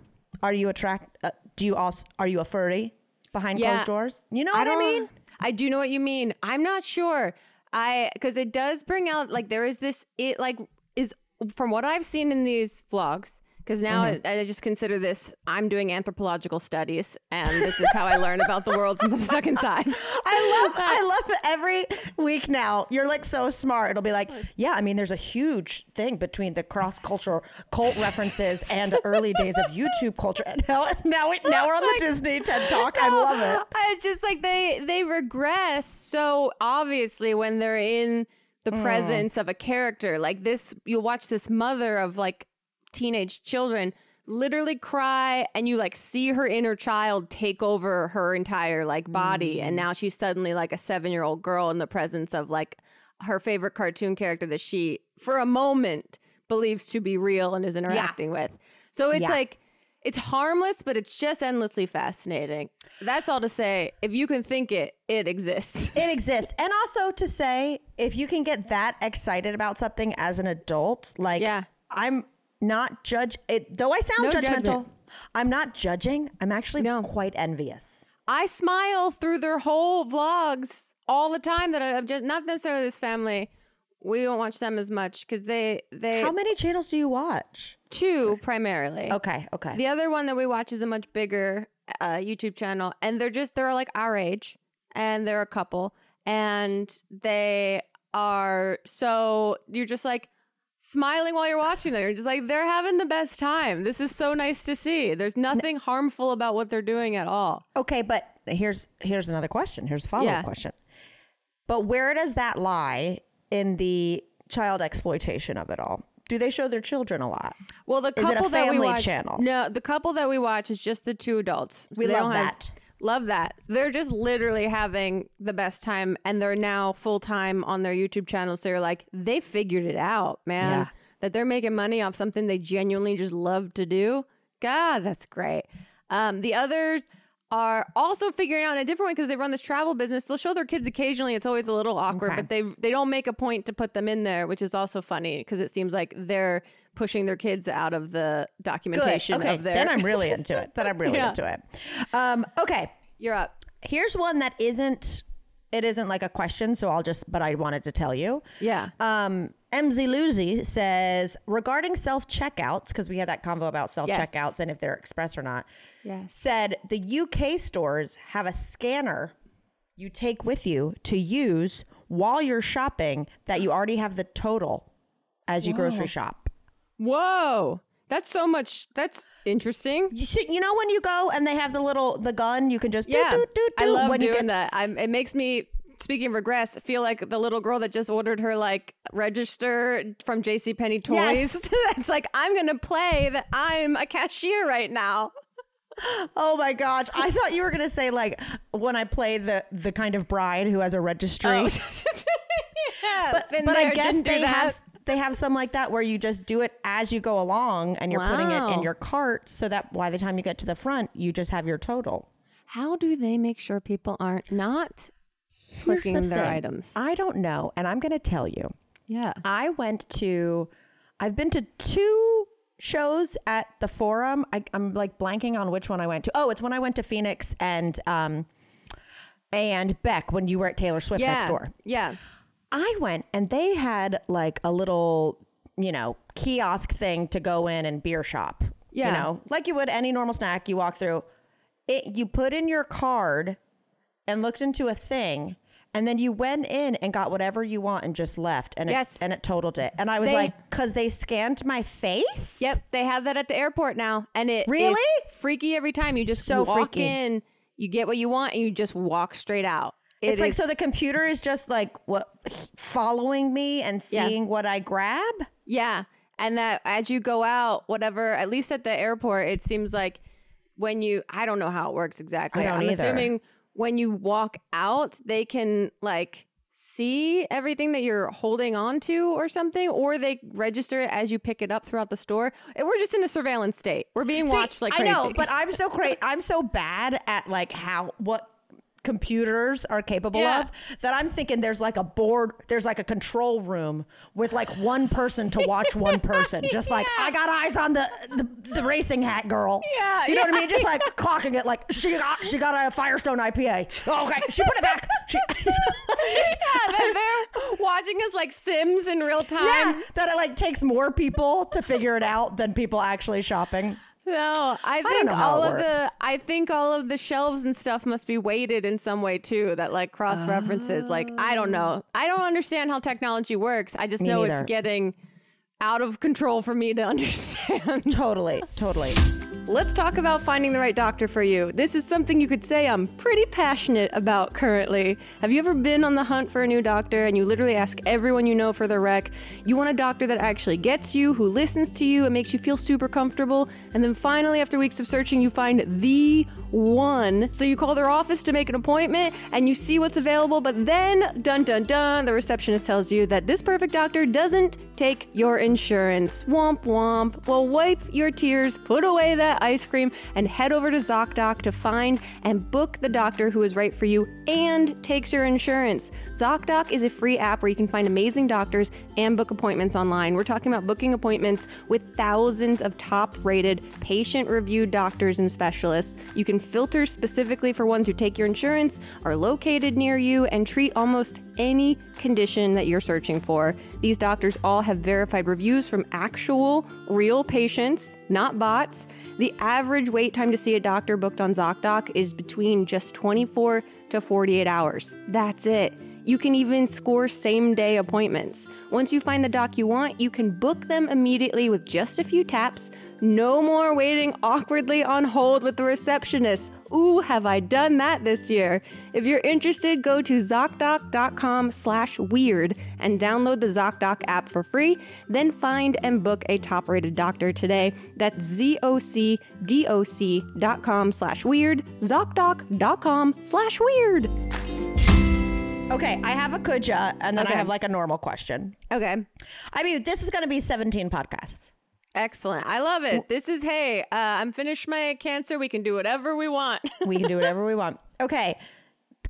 Are you attract? Uh, do you also are you a furry behind Yeah. closed doors? You know what I, mean? I do know what you mean. I'm not sure. I because it does bring out like there is this it like is from what I've seen in these vlogs. Because now Mm-hmm. I, I just consider this I'm doing anthropological studies, and this is how I learn about the world since I'm stuck inside. I love I love every week now you're like so smart. It'll be like, yeah, I mean, there's a huge thing between the cross cultural cult references and early days of YouTube culture. And now now we, now we're on the Disney TED Talk. I love it. It's just like they they regress so obviously when they're in the Mm. presence of a character like this. You'll watch this mother of like teenage children literally cry and you like see her inner child take over her entire like body Mm. and now she's suddenly like a 7-year-old girl in the presence of like her favorite cartoon character that she for a moment believes to be real and is interacting with. So it's Yeah. like it's harmless, but it's just endlessly fascinating. That's all to say. If you can think it, it exists. It exists. And also to say, if you can get that excited about something as an adult, like Yeah. I'm not judge it though I sound No judgmental. judgment. I'm not judging. I'm actually No. quite envious. I smile through their whole vlogs all the time. That I've just not necessarily this family. We don't watch them as much because they they How many channels do you watch? two primarily. Okay, okay. The other one that we watch is a much bigger uh, YouTube channel, and they're just they're like our age, and they're a couple, and they are so you're just like smiling while you're watching them. You're just like they're having the best time. This is so nice to see. There's nothing harmful about what they're doing at all. Okay, but here's here's another question. Here's a follow up Yeah. question. But where does that lie in the child exploitation of it all? Do they show their children a lot? Well, the Is it a couple that we watch, channel? No, the couple that we watch is just the two adults. So We they love don't have- that. Love that. They're just literally having the best time, and they're now full time on their YouTube channel. So you're like, they figured it out, man. Yeah. That they're making money off something they genuinely just love to do. God, that's great. Um, the others are also figuring out in a different way because they run this travel business. They'll show their kids occasionally. It's always a little awkward, Okay. but they they don't make a point to put them in there, which is also funny because it seems like they're pushing their kids out of the documentation Okay, of their. then I'm really into it. Then I'm really Yeah. into it. Um, okay, You're up. here's one that isn't. It isn't like a question, so I'll just. But I wanted to tell you. Yeah. Um, MZ Lucy says regarding self checkouts because we had that convo about self checkouts and if they're express or not. Yes. Said the UK stores have a scanner you take with you to use while you're shopping that you already have the total as you grocery shop. Whoa. That's so much. That's interesting. You, see, you know when you go and they have the little the gun you can just Yeah. do do do do I love when doing you get that. I'm, it makes me, speaking of regress, feel like the little girl that just ordered her like register from JC Penney Toys. Yes. That's like, I'm to play that I'm a cashier right now. Oh my gosh! I thought you were gonna say like when I play the the kind of bride who has a registry. Oh. yeah, but but I guess they that. have they have some like that where you just do it as you go along and you're putting it in your cart so that by the time you get to the front you just have your total. How do they make sure people aren't not clicking the their thing. items? I don't know, and I'm gonna tell you. Yeah. I went to, I've been to two shows at the Forum. I, I'm like blanking on which one I went to. Oh, it's when I went to Phoenix and um and Beck when you were at Taylor Swift Yeah. next door. Yeah. I went and they had like a little, you know, kiosk thing to go in and beer shop. Yeah. You know, like you would any normal snack you walk through. It you put in your card and looked into a thing and then you went in and got whatever you want and just left and Yes. it and it totaled it. And I was They- like, cuz they scanned my face? Yep, they have that at the airport now, and it Really? freaky every time. You just So walk freaky. in, you get what you want, and you just walk straight out. It It's like is- so the computer is just like what following me and Yeah. seeing what I grab? Yeah. And that as you go out, whatever, at least at the airport, it seems like when you, I don't know how it works exactly. I'm either. assuming when you walk out, they can like see everything that you're holding on to or something, or they register it as you pick it up throughout the store. We're just in a surveillance state. We're being See, watched like I know, but I'm so crazy. I'm so bad at like how what computers are capable Yeah. of that I'm thinking there's like a board, there's like a control room with like one person to watch one person. Just like I got eyes on the the, the racing hat girl. Yeah, you know what I mean? Just like clocking it. Like she got she got a Firestone IPA. Oh, okay, she put it back. She, yeah, they're, they're watching us like Sims in real time. yeah, that it like takes more people to figure it out than people actually shopping. No, I think how all of the. I think all of the shelves and stuff must be weighted in some way too that like cross references. Like I don't know. I don't understand how technology works. I just Me know neither. it's getting out of control for me to understand. Totally, totally. Let's talk about finding the right doctor for you. This is something you could say I'm pretty passionate about currently. Have you ever been on the hunt for a new doctor and you literally ask everyone you know for their rec? You want a doctor that actually gets you, who listens to you, and makes you feel super comfortable. And then finally, after weeks of searching, you find the one. So you call their office to make an appointment and you see what's available, but then, dun dun dun, the receptionist tells you that this perfect doctor doesn't take your insurance. Womp womp. Well, wipe your tears, put away that ice cream, and head over to ZocDoc to find and book the doctor who is right for you and takes your insurance. ZocDoc is a free app where you can find amazing doctors and book appointments online. We're talking about booking appointments with thousands of top rated, patient reviewed doctors and specialists. You can filter specifically for ones who take your insurance, are located near you, and treat almost any condition that you're searching for. These doctors all have verified reviews from actual, real patients, not bots. Average wait time to see a doctor booked on ZocDoc is between just 24 to 48 hours. That's it. You can even score same day appointments. Once you find the doc you want, you can book them immediately with just a few taps. No more waiting awkwardly on hold with the receptionist. Ooh, have I done that this year? If you're interested, go to ZocDoc.com slash weird and download the ZocDoc app for free. Then find and book a top rated doctor today. That's ZocDoc.com slash weird. ZocDoc.com slash weird. Okay, I have a kuja, and then Okay. I have like a normal question. Okay. I mean, this is going to be 17 podcasts. Excellent. I love it. This is, hey, uh, I'm finished my cancer. We can do whatever we want. We can do whatever we want. Okay,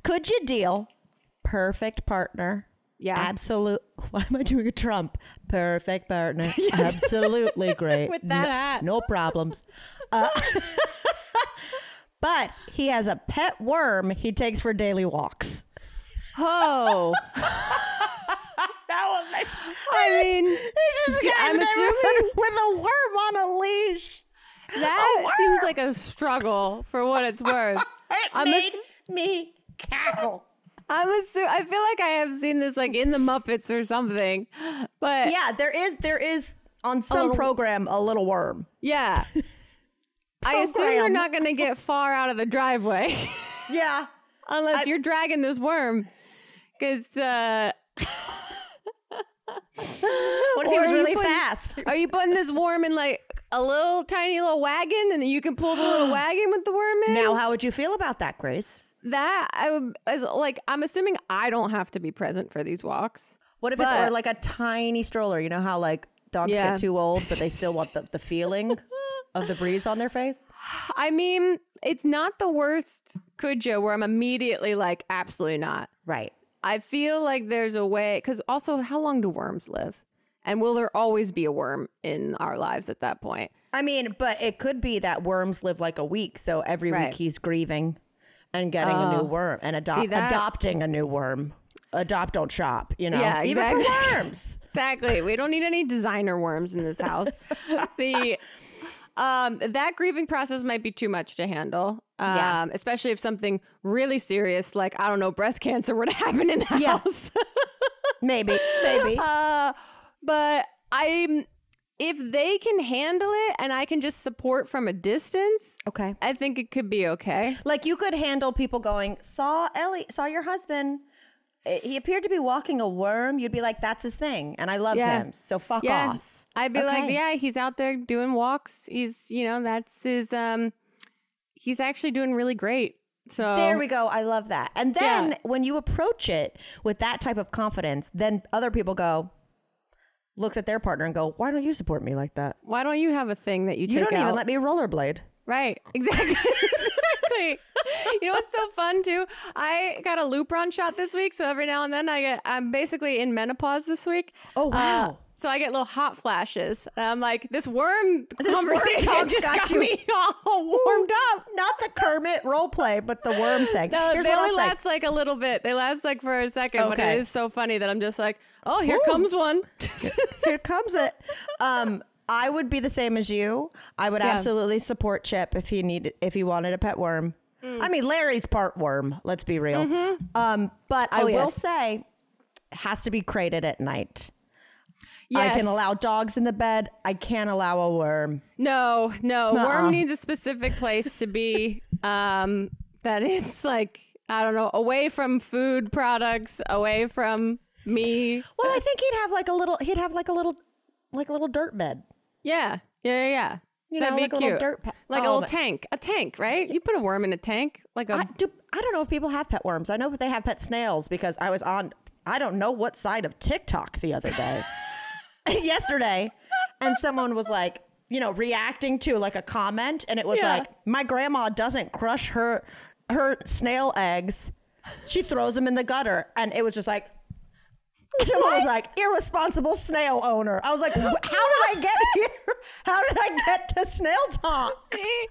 could you deal? Perfect partner. Yeah. Absolute. Why am I doing a Trump? Perfect partner. Absolutely great. With that no, hat. No problems. Uh, but he has a pet worm he takes for daily walks. Oh. That was my. I mean, This d- guy's I'm assuming- with a worm on a leash. that seems like a struggle for what it's worth. It I'm made ass- me cackle. I'm I feel like I have seen this like in the Muppets or something. But Yeah, there is there is on some little- program a little worm. yeah. I assume you're not going to get far out of the driveway Yeah. unless you're dragging this worm. Because, uh, What if he was really putting- fast? Are you putting this worm in like a little tiny little wagon and then you can pull the little wagon with the worm in? Now, how would you feel about that, Grace? that I would as like I'm assuming I don't have to be present for these walks. What if But- it's or like a tiny stroller? You know how like dogs Yeah. get too old, but they still want the, the feeling of the breeze on their face? I mean, it's not the worst Kuja where I'm immediately like absolutely not. Right. I feel like there's a way cuz also how long do worms live? And will there always be a worm in our lives at that point? I mean, but it could be that worms live like a week, so every Right. week he's grieving and getting a new oh. worm and ado- See, that- adopting a new worm. adopt, don't shop. You know, Yeah, even for exactly. worms. Exactly. We don't need any designer worms in this house. the um that grieving process might be too much to handle. Um, Yeah. especially if something really serious like I don't know, breast cancer would happen in the Yeah. house. Maybe, maybe. uh but I'm if they can handle it and I can just support from a distance, okay. I think it could be okay. Like you could handle people going, saw Ellie, saw your husband. He appeared to be walking a worm. You'd be like, that's his thing. And I love Yeah. him. So fuck Yeah. off. I'd be like, yeah, he's out there doing walks. He's, you know, that's his um he's actually doing really great. So There we go. I love that. And then Yeah. when you approach it with that type of confidence, then other people go, looks at their partner and go, why don't you support me like that? why don't you have a thing that you, You don't out? even let me rollerblade. right. Exactly. exactly. You know what's so fun too? I got a Lupron shot this week, so every now and then I get I'm basically in menopause this week. Oh, Uh, wow. So I get little hot flashes. And I'm like, this worm This conversation talk's just got got, me all warmed up. Not the Kermit role play, but the worm thing. No, Here's they only I'll say. last like a little bit. They last like for a second, but it is so funny that I'm just like, oh, here Ooh. comes one. Here comes it. Um, I would be the same as you. I would Yeah. absolutely support Chip if he needed if he wanted a pet worm. Mm. I mean, Larry's part worm. Let's be real. Um, but I Oh, will yes. say, it has to be crated at night. Yes. I can allow dogs in the bed. I can't allow a worm. No, no. Nuh-uh. Worm needs a specific place to be. Um, that is like I don't know, away from food products, away from me. Well, I think he'd have like a little. He'd have like a little, like a little dirt bed. Yeah, yeah, yeah. yeah. You That'd know, be like a cute. little dirt pa- like oh, a little tank, a tank, right? You put a worm in a tank, like a I do. I don't know if people have pet worms. I know that they have pet snails because I was on. I don't know what side of TikTok the other day, yesterday, and someone was like, you know, reacting to like a comment, and it was Yeah. like, my grandma doesn't crush her her snail eggs; she throws them in the gutter, and it was just like. Someone was like, irresponsible snail owner. I was like, how did I get here? How did I get to snail talk? See?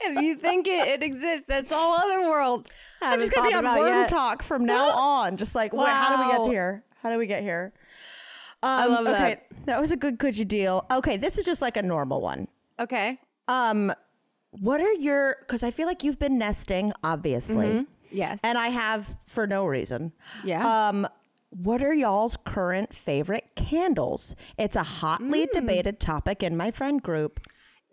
if you think it, it exists, that's all other world. I'm just gonna be on worm talk from now on. Just like, wait, how do we get here? How do we get here? Um, love that. okay, that. was a good could you deal. Okay, this is just like a normal one. Okay. Um, what are your? Because I feel like you've been nesting, obviously, Yes. and I have for no reason. yeah. Um, what are y'all's current favorite candles? It's a hotly debated topic in my friend group.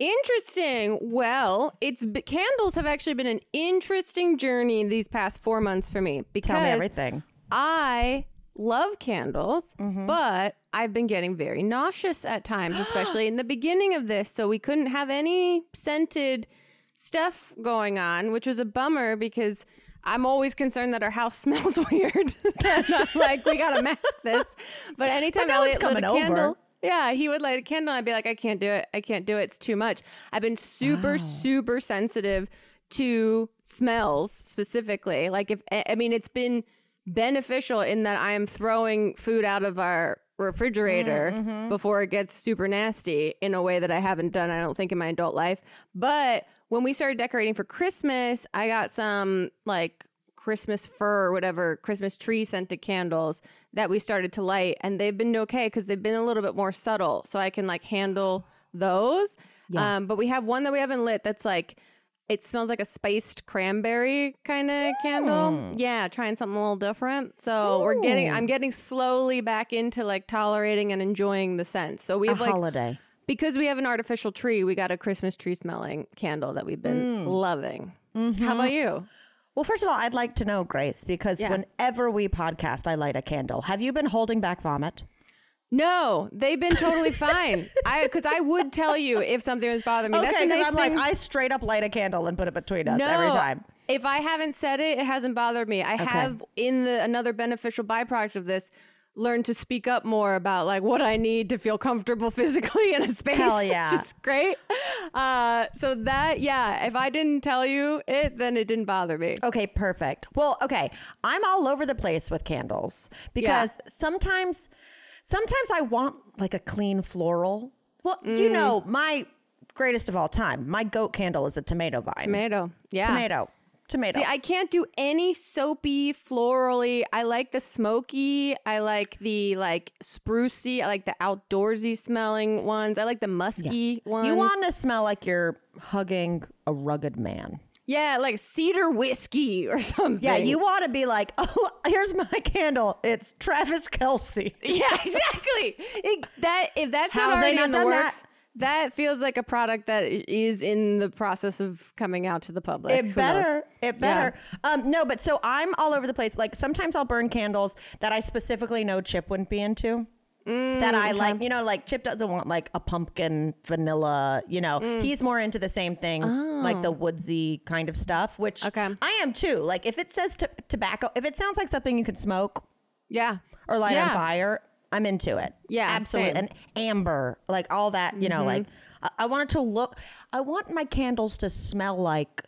Interesting. Well, it's b- candles have actually been an interesting journey these past four months for me because Tell me everything. I love candles, Mm-hmm. but I've been getting very nauseous at times, especially in the beginning of this. So we couldn't have any scented stuff going on, which was a bummer because I'm always concerned that our house smells weird. like, we gotta mask this. But anytime one's Elliot lit a coming over. candle, yeah, he would light a candle. I'd be like, I can't do it. I can't do it. It's too much. I've been super, super sensitive to smells specifically. Like, if I mean, it's been beneficial in that I am throwing food out of our refrigerator before it gets super nasty in a way that I haven't done, I don't think, in my adult life. But when we started decorating for Christmas, I got some like Christmas fir or whatever, Christmas tree scented candles that we started to light. And they've been okay because they've been a little bit more subtle. So I can like handle those. Um, but we have one that we haven't lit that's like, it smells like a spiced cranberry kind of candle. Hmm. Yeah, trying something a little different. So we're getting, I'm getting slowly back into like tolerating and enjoying the scent. So we A have like, holiday. because we have an artificial tree, we got a Christmas tree smelling candle that we've been hmm. loving. How mm-hmm. about you? Well, first of all, I'd like to know, Grace, because Yeah. whenever we podcast, I light a candle. Have you been holding back vomit? No, they've been totally fine. I because I would tell you if something was bothering me. Okay, because nice I'm thing. like, I straight up light a candle and put it between us every time. If I haven't said it, it hasn't bothered me. I have in the another beneficial byproduct of this learned to speak up more about like what I need to feel comfortable physically in a space. Hell yeah. Which is great. Uh, so that yeah, if I didn't tell you it, then it didn't bother me. Okay, perfect. Well, okay, I'm all over the place with candles because sometimes, sometimes I want like a clean floral. Well, you Mm. know, my greatest of all time, my goat candle is a tomato vine. Tomato. Yeah. Tomato. tomato. See, I can't do any soapy, florally. I like the smoky. I like the like sprucey. I like the outdoorsy smelling ones. I like the musky ones. you want to smell like you're hugging a rugged man. Yeah, like cedar whiskey or something. Yeah, you want to be like, oh, here's my candle. It's Travis Kelce. Yeah, exactly. It- that if that's How not they already not done works, that feels like a product that is in the process of coming out to the public. Who It knows? better. It better. Um, no, but so I'm all over the place. Like sometimes I'll burn candles that I specifically know Chip wouldn't be into. That I like, you know, like Chip doesn't want like a pumpkin vanilla, you know. He's more into the same things, like the woodsy kind of stuff, which Okay. I am too. Like if it says t- tobacco, if it sounds like something you can smoke Yeah. or light yeah. on fire, I'm into it. Yeah, absolutely. same. Mm-hmm. And amber, like all that, you know, like I, I want it to look. I want my candles to smell like.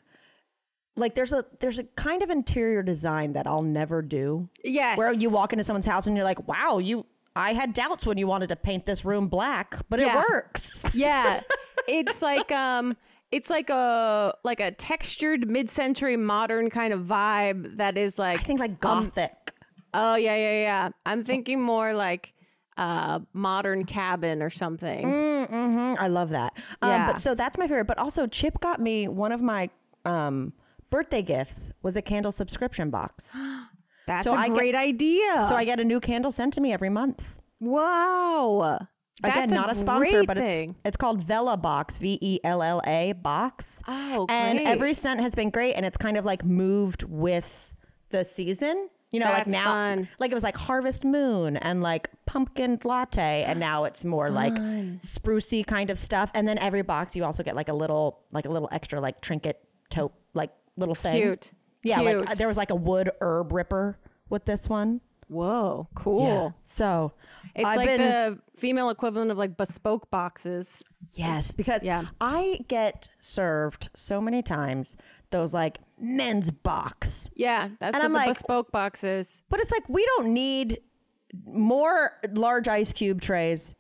Like there's a there's a kind of interior design that I'll never do. Yes. Where you walk into someone's house and you're like, wow, you. I had doubts when you wanted to paint this room black, but Yeah. it works. Yeah. it's like um it's like a like a textured mid-century modern kind of vibe that is like I think like gothic. oh yeah yeah yeah. I'm thinking more like uh modern cabin or something. Mm, I love that. Um, Yeah. But so that's my favorite. But also, Chip got me one of my um, birthday gifts was a candle subscription box. That's so a I get- great idea. So I get a new candle sent to me every month. wow. Again, That's not a, sponsor, but it's it's called Vella Box, V E L L A box. Oh, and every scent has been great, and it's kind of like moved with the season. You know, like now, fun. like it was like Harvest Moon and like pumpkin latte, and now it's more like sprucey kind of stuff. And then every box, you also get like a little, like a little extra, like trinket tote, like little thing. Cute. Yeah, like Cute. uh, there was like a wood herb ripper with this one. Whoa, cool. So It's I've like been, the female equivalent of like bespoke boxes. Yes, because Yeah. I get served so many times those like men's box. Yeah, that's And what I'm the like- bespoke boxes. But it's like we don't need more large ice cube trays.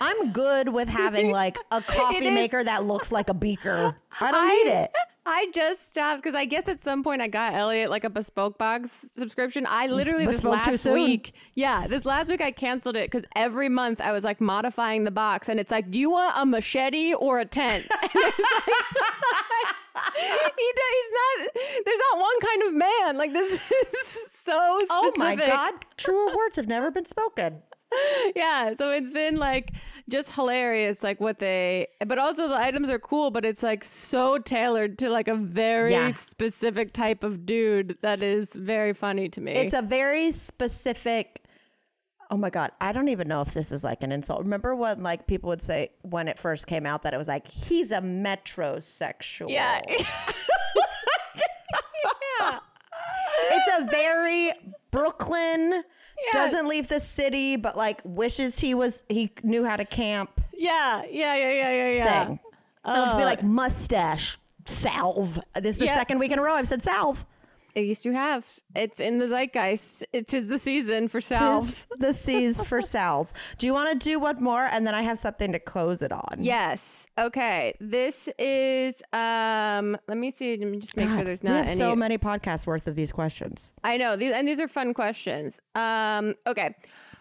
I'm good with having like a coffee maker that looks like a beaker. I don't need it. I just stopped because I guess at some point I got Elliot like a bespoke box subscription. I literally this last week, yeah, this last week I canceled it because every month I was like modifying the box, and it's like, do you want a machete or a tent? And it's like, he he's not. There's not one kind of man. Like this is so specific. Oh my god, truer words have never been spoken. yeah so it's been like just hilarious like what they but also the items are cool but it's like so tailored to like a very Yeah. specific type of dude that is very funny to me It's a very specific. Oh my god, I don't even know if this is like an insult. Remember when like people would say when it first came out that it was like he's a metrosexual. yeah It's a very Brooklyn Yes. doesn't leave the city but like wishes he was he knew how to camp yeah yeah yeah yeah yeah yeah thing. It'll just be uh, like mustache salve. This is the Yeah. second week in a row I've said salve. It least you have it's in the zeitgeist it is the season for salves Tis the seas for salves. Do you want to do one more and then I have something to close it on? yes okay this is um let me see let me just make sure God, there's we not have any so many podcasts worth of these questions. I know these, and these are fun questions. Um, okay,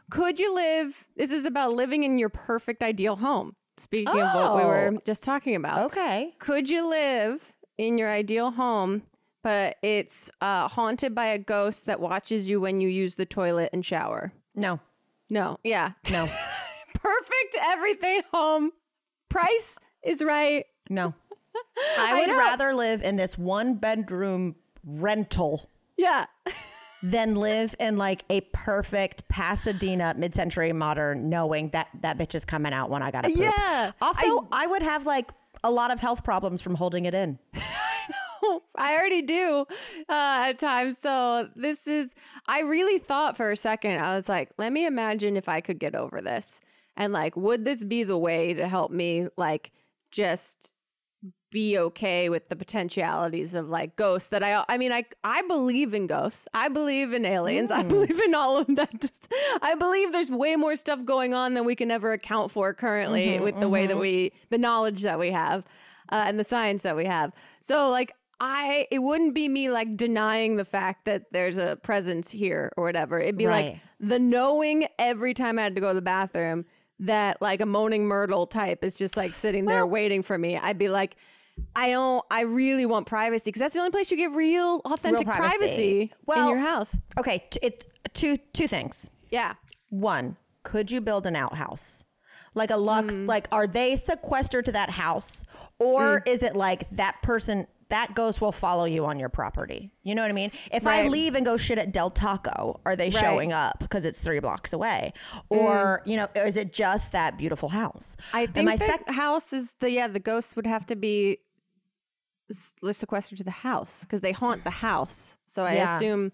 could you live? This is about living in your perfect ideal home. Speaking of what we were Oh. just talking about, Okay. could you live in your ideal home, but it's uh, haunted by a ghost that watches you when you use the toilet and shower? No. No, yeah, No. perfect everything home. Price is right. No. I would know. rather live in this one bedroom rental Yeah, than live in like a perfect Pasadena mid-century modern knowing that that bitch is coming out when I got to poop. Yeah. Also, I, would have like a lot of health problems from holding it in. I already do uh, at times. So this is, I really thought for a second, I was like, let me imagine if I could get over this. And like, would this be the way to help me, like, just be okay with the potentialities of like ghosts that I I mean I I believe in ghosts. I believe in aliens. I believe in all of that. Just, I believe there's way more stuff going on than we can ever account for currently with the way that we the knowledge that we have uh, and the science that we have. So like I it wouldn't be me like denying the fact that there's a presence here or whatever. It'd be like the knowing every time I had to go to the bathroom that like a moaning myrtle type is just like sitting there waiting for me. I'd be like, I don't. I really want privacy because that's the only place you get real, authentic Real privacy, privacy. in Well- your house. Okay, t- it two two things. Yeah. One, could you build an outhouse? Like a lux, Mm. like are they sequestered to that house, or is it like that person? That ghost will follow you on your property. You know what I mean? If I leave and go shit at Del Taco, are they Right. Mm. showing up because it's three blocks away? Or, you know, is it just that beautiful house? I And think my the sec- house is the yeah. The ghosts would have to be sequestered to the house because they haunt the house. So I Yeah. assume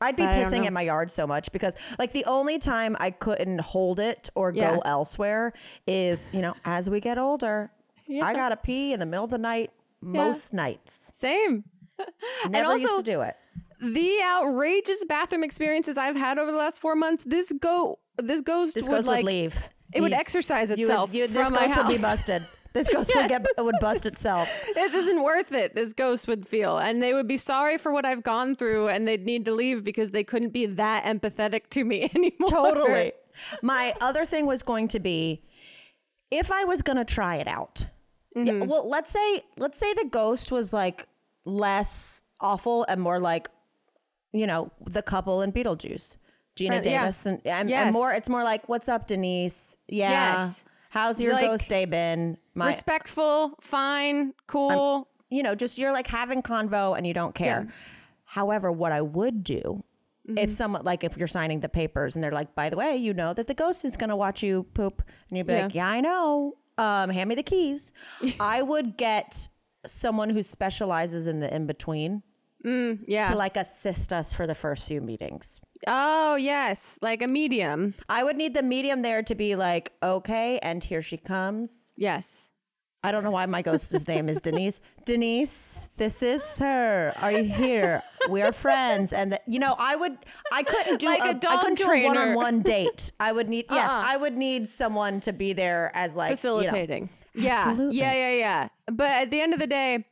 I'd be But pissing in my yard so much because, like, the only time I couldn't hold it or Yeah. go elsewhere is, you know, as we get older, Yeah. I gotta pee in the middle of the night most nights. same. Never used also- to do it. the outrageous bathroom experiences I've had over the last four months, this go this ghost This would ghost like would leave. it would exercise you would- itself you- this from my ghost would be busted. This ghost would get would bust itself. this isn't worth it. This ghost would feel, and they would be sorry for what I've gone through, and they'd need to leave because they couldn't be that empathetic to me anymore. Totally. My other thing was going to be if I was going to try it out. Yeah, Mm-hmm. well, let's say let's say the ghost was like less awful and more like you know, the couple in Beetlejuice. Geena Friend- yeah. Davis and, and, Yes. and more it's more like what's up Denise? Yeah. Yes. How's your Like, ghost day been? My Respectful, fine, cool. you know, just you're like having convo and you don't care. Yeah. However, what I would do Mm-hmm. if someone like if you're signing the papers and they're like, by the way, you know that the ghost is gonna watch you poop, and you'd be like, yeah, I know. Um, hand me the keys. I would get someone who specializes in the in between yeah. to like assist us for the first few meetings. oh yes, like a medium. I would need the medium there to be like, okay, and here she comes. Yes. I don't know why my ghost's name is Denise. Denise, this is her. Are you here? We are friends, and the, you know, I would, I couldn't do Like a a, I dog couldn't do a one-on-one date. I would need, yes, Uh-uh. I would need someone to be there as like you know. facilitating. yeah, Absolutely. yeah, yeah, yeah. But at the end of the day,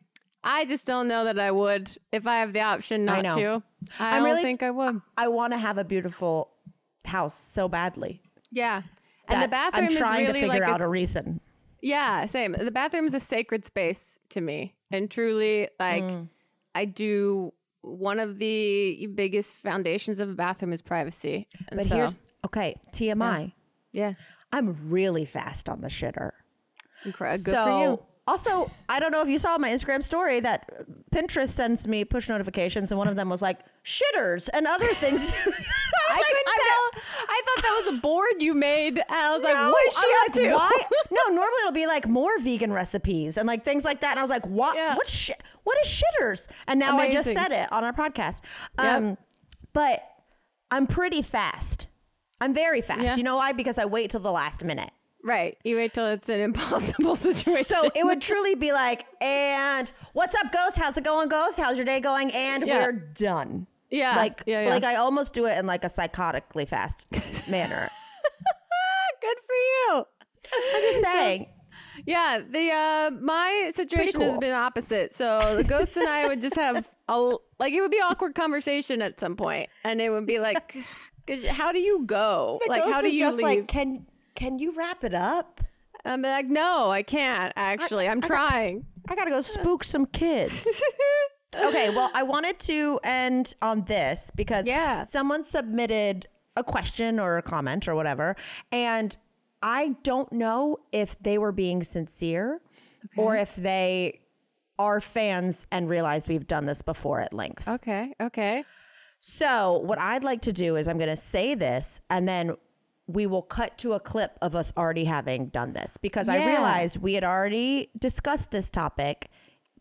I just don't know that I would if I have the option not know. to. I I'm don't really- think I would. I want to have a beautiful house so badly. Yeah, and the bathroom I'm trying is to figure like out a, a reason. Yeah, same. The bathroom is a sacred space to me, and truly, like, Mm. I do. One of the biggest foundations of a bathroom is privacy. And But so, here's okay, TMI. yeah, I'm really fast on the shitter. incre- good so, for you. Also, I don't know if you saw my Instagram story that Pinterest sends me push notifications, and one of them was like shitters and other things. I was I like, couldn't I'm tell. I thought that was a board you made. And I was like, what is she I'm up like, to? Why? No, normally it'll be like more vegan recipes and like things like that. And I was like, what? Yeah. What? Shi- what is shitters? And now I just said it on our podcast. Yep. Um, but I'm pretty fast. I'm very fast. Yeah. You know why? Because I wait till the last minute. Right. You wait till it's an impossible situation. So it would truly be like, and what's up, Ghost? How's it going, Ghost? How's your day going? And Yeah. we're done. Yeah, Like, yeah, yeah. like I almost do it in like a psychotically fast manner. good for you. I'm just saying. Yeah, the uh my situation has been opposite. So the ghost and I would just have a like it would be awkward conversation at some point, and it would be like, how do you go? The like how do you just leave? like, can can you wrap it up? I'm like, no, I can't. Actually, I'm trying. I gotta go spook some kids. okay, well, I wanted to end on this because Yeah. someone submitted a question or a comment or whatever, and I don't know if they were being sincere or if they are fans and realize we've done this before at length. Okay. Okay. So, what I'd like to do is I'm going to say this and then we will cut to a clip of us already having done this because I realized we had already discussed this topic,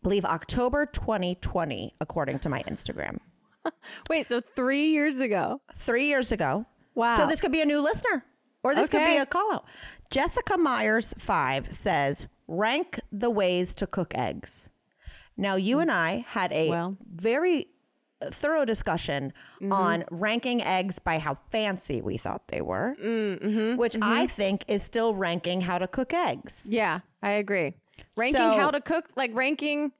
believe October 2020, according to my Instagram. Wait. So three years ago. Three years ago. Wow. So, this could be a new listener or this could be a call out. Jessica Myers, five, says, rank the ways to cook eggs. Now, you and I had a Well. very thorough discussion Mm-hmm. on ranking eggs by how fancy we thought they were, Mm, which I think is still ranking how to cook eggs. mm-hmm. Yeah, I agree. Ranking So- how to cook, like ranking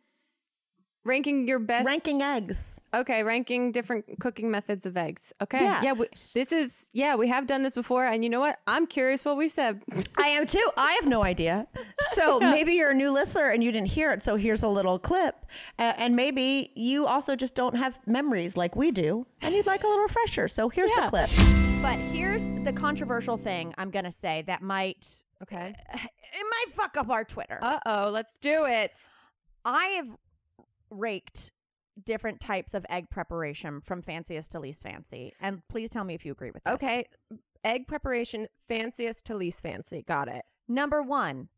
ranking your best ranking eggs. Okay, ranking different cooking methods of eggs. Okay. Yeah. Yeah. We, this is yeah. We have done this before, and you know what? I'm curious what we said. I am too. I have no idea. So maybe you're a new listener and you didn't hear it. So here's a little clip. Uh, and maybe you also just don't have memories like we do and you'd like a little refresher. So here's Yeah. the clip. But here's the controversial thing I'm going to say that might Okay. It might fuck up our Twitter. Uh oh. Let's do it. I have raked different types of egg preparation from fanciest to least fancy. And please tell me if you agree with this. Okay. Egg preparation, fanciest to least fancy. Got it. Number one,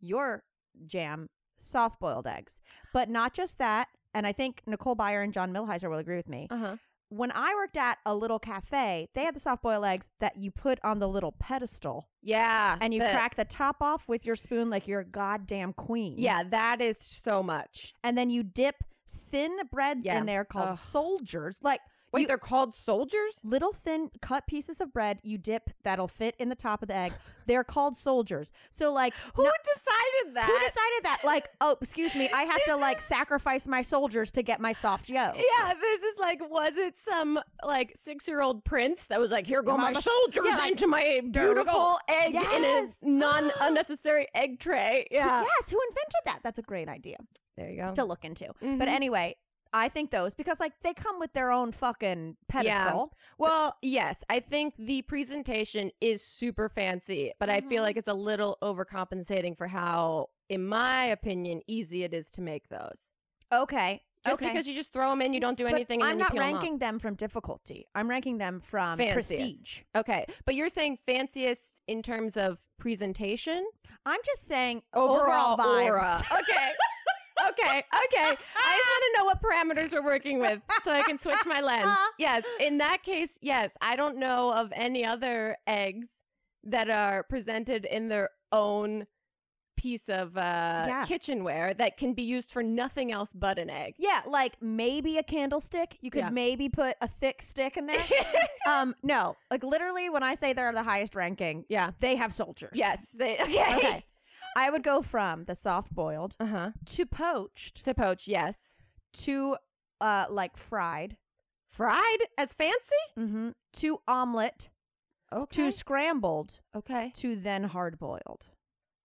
your jam, soft boiled eggs. But not just that. And I think Nicole Byer and John Milhiser will agree with me. Uh huh. When I worked at a little cafe, they had the soft boiled eggs that you put on the little pedestal Yeah. and you the- crack the top off with your spoon like you're a goddamn queen. Yeah, that is so much. And then you dip thin breads Yeah. in there called Ugh. soldiers. Like Wait, you- they're called soldiers. little thin cut pieces of bread you dip that'll fit in the top of the egg. They're called soldiers. So like Who no- decided that? who decided that? Like, oh, excuse me, I have to like sacrifice my soldiers to get my soft yolk. Yeah, this is like, was it some like six year old prince that was like, here go My my, soldiers yeah, like, into my beautiful egg in Yes. a non unnecessary egg tray? Yeah. Yes, who invented that? That's a great idea There you go. to look into. But Mhm. anyway, I think those because like they come with their own fucking pedestal. Well, yes, I think the presentation is super fancy, but I feel Mhm. like it's a little overcompensating for how, in my opinion, easy it is to make those. Okay. Just okay. because you just throw them in, you don't do anything. and I'm not peel 'em off. ranking them from difficulty. I'm ranking them from Fanciest. prestige. Okay, but you're saying fanciest in terms of presentation, I'm just saying overall, overall, vibes. aura. Okay. Okay, okay. I just want to know what parameters we're working with so I can switch my lens. Yes, in that case, yes. I don't know of any other eggs that are presented in their own piece of uh, Yeah. kitchenware that can be used for nothing else but an egg. Yeah, like maybe a candlestick. You could Yeah. maybe put a thick stick in there. um, no, like literally, when I say they're the highest ranking, Yeah. they have soldiers. Yes. They, okay. Okay. I would go from the soft boiled Uh huh. to poached To poach, yes. to uh like fried Fried as fancy? mm-hmm, to omelet Okay. to scrambled okay. to then hard boiled.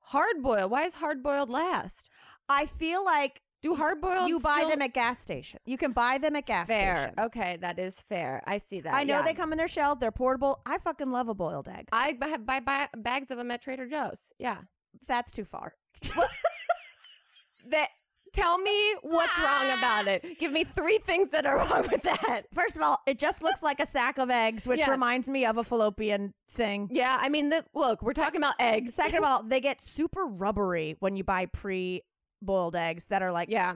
Hard boiled. Why is hard boiled last? I feel like Do hard boiled you buy them at gas station. You can buy them at gas fair? stations. Okay, that is fair. I see that. I know yeah. they come in their shell. They're portable. I fucking love a boiled egg. I have buy, buy bags of them at Trader Joe's. Yeah. That's too far. That. Tell me what's wrong about it. Give me three things that are wrong with that. First of all, it just looks like a sack of eggs, which Yeah. reminds me of a fallopian thing. Yeah, I mean, the, look, we're talking about eggs. Second of all, they get super rubbery when you buy pre boiled eggs that are like. yeah,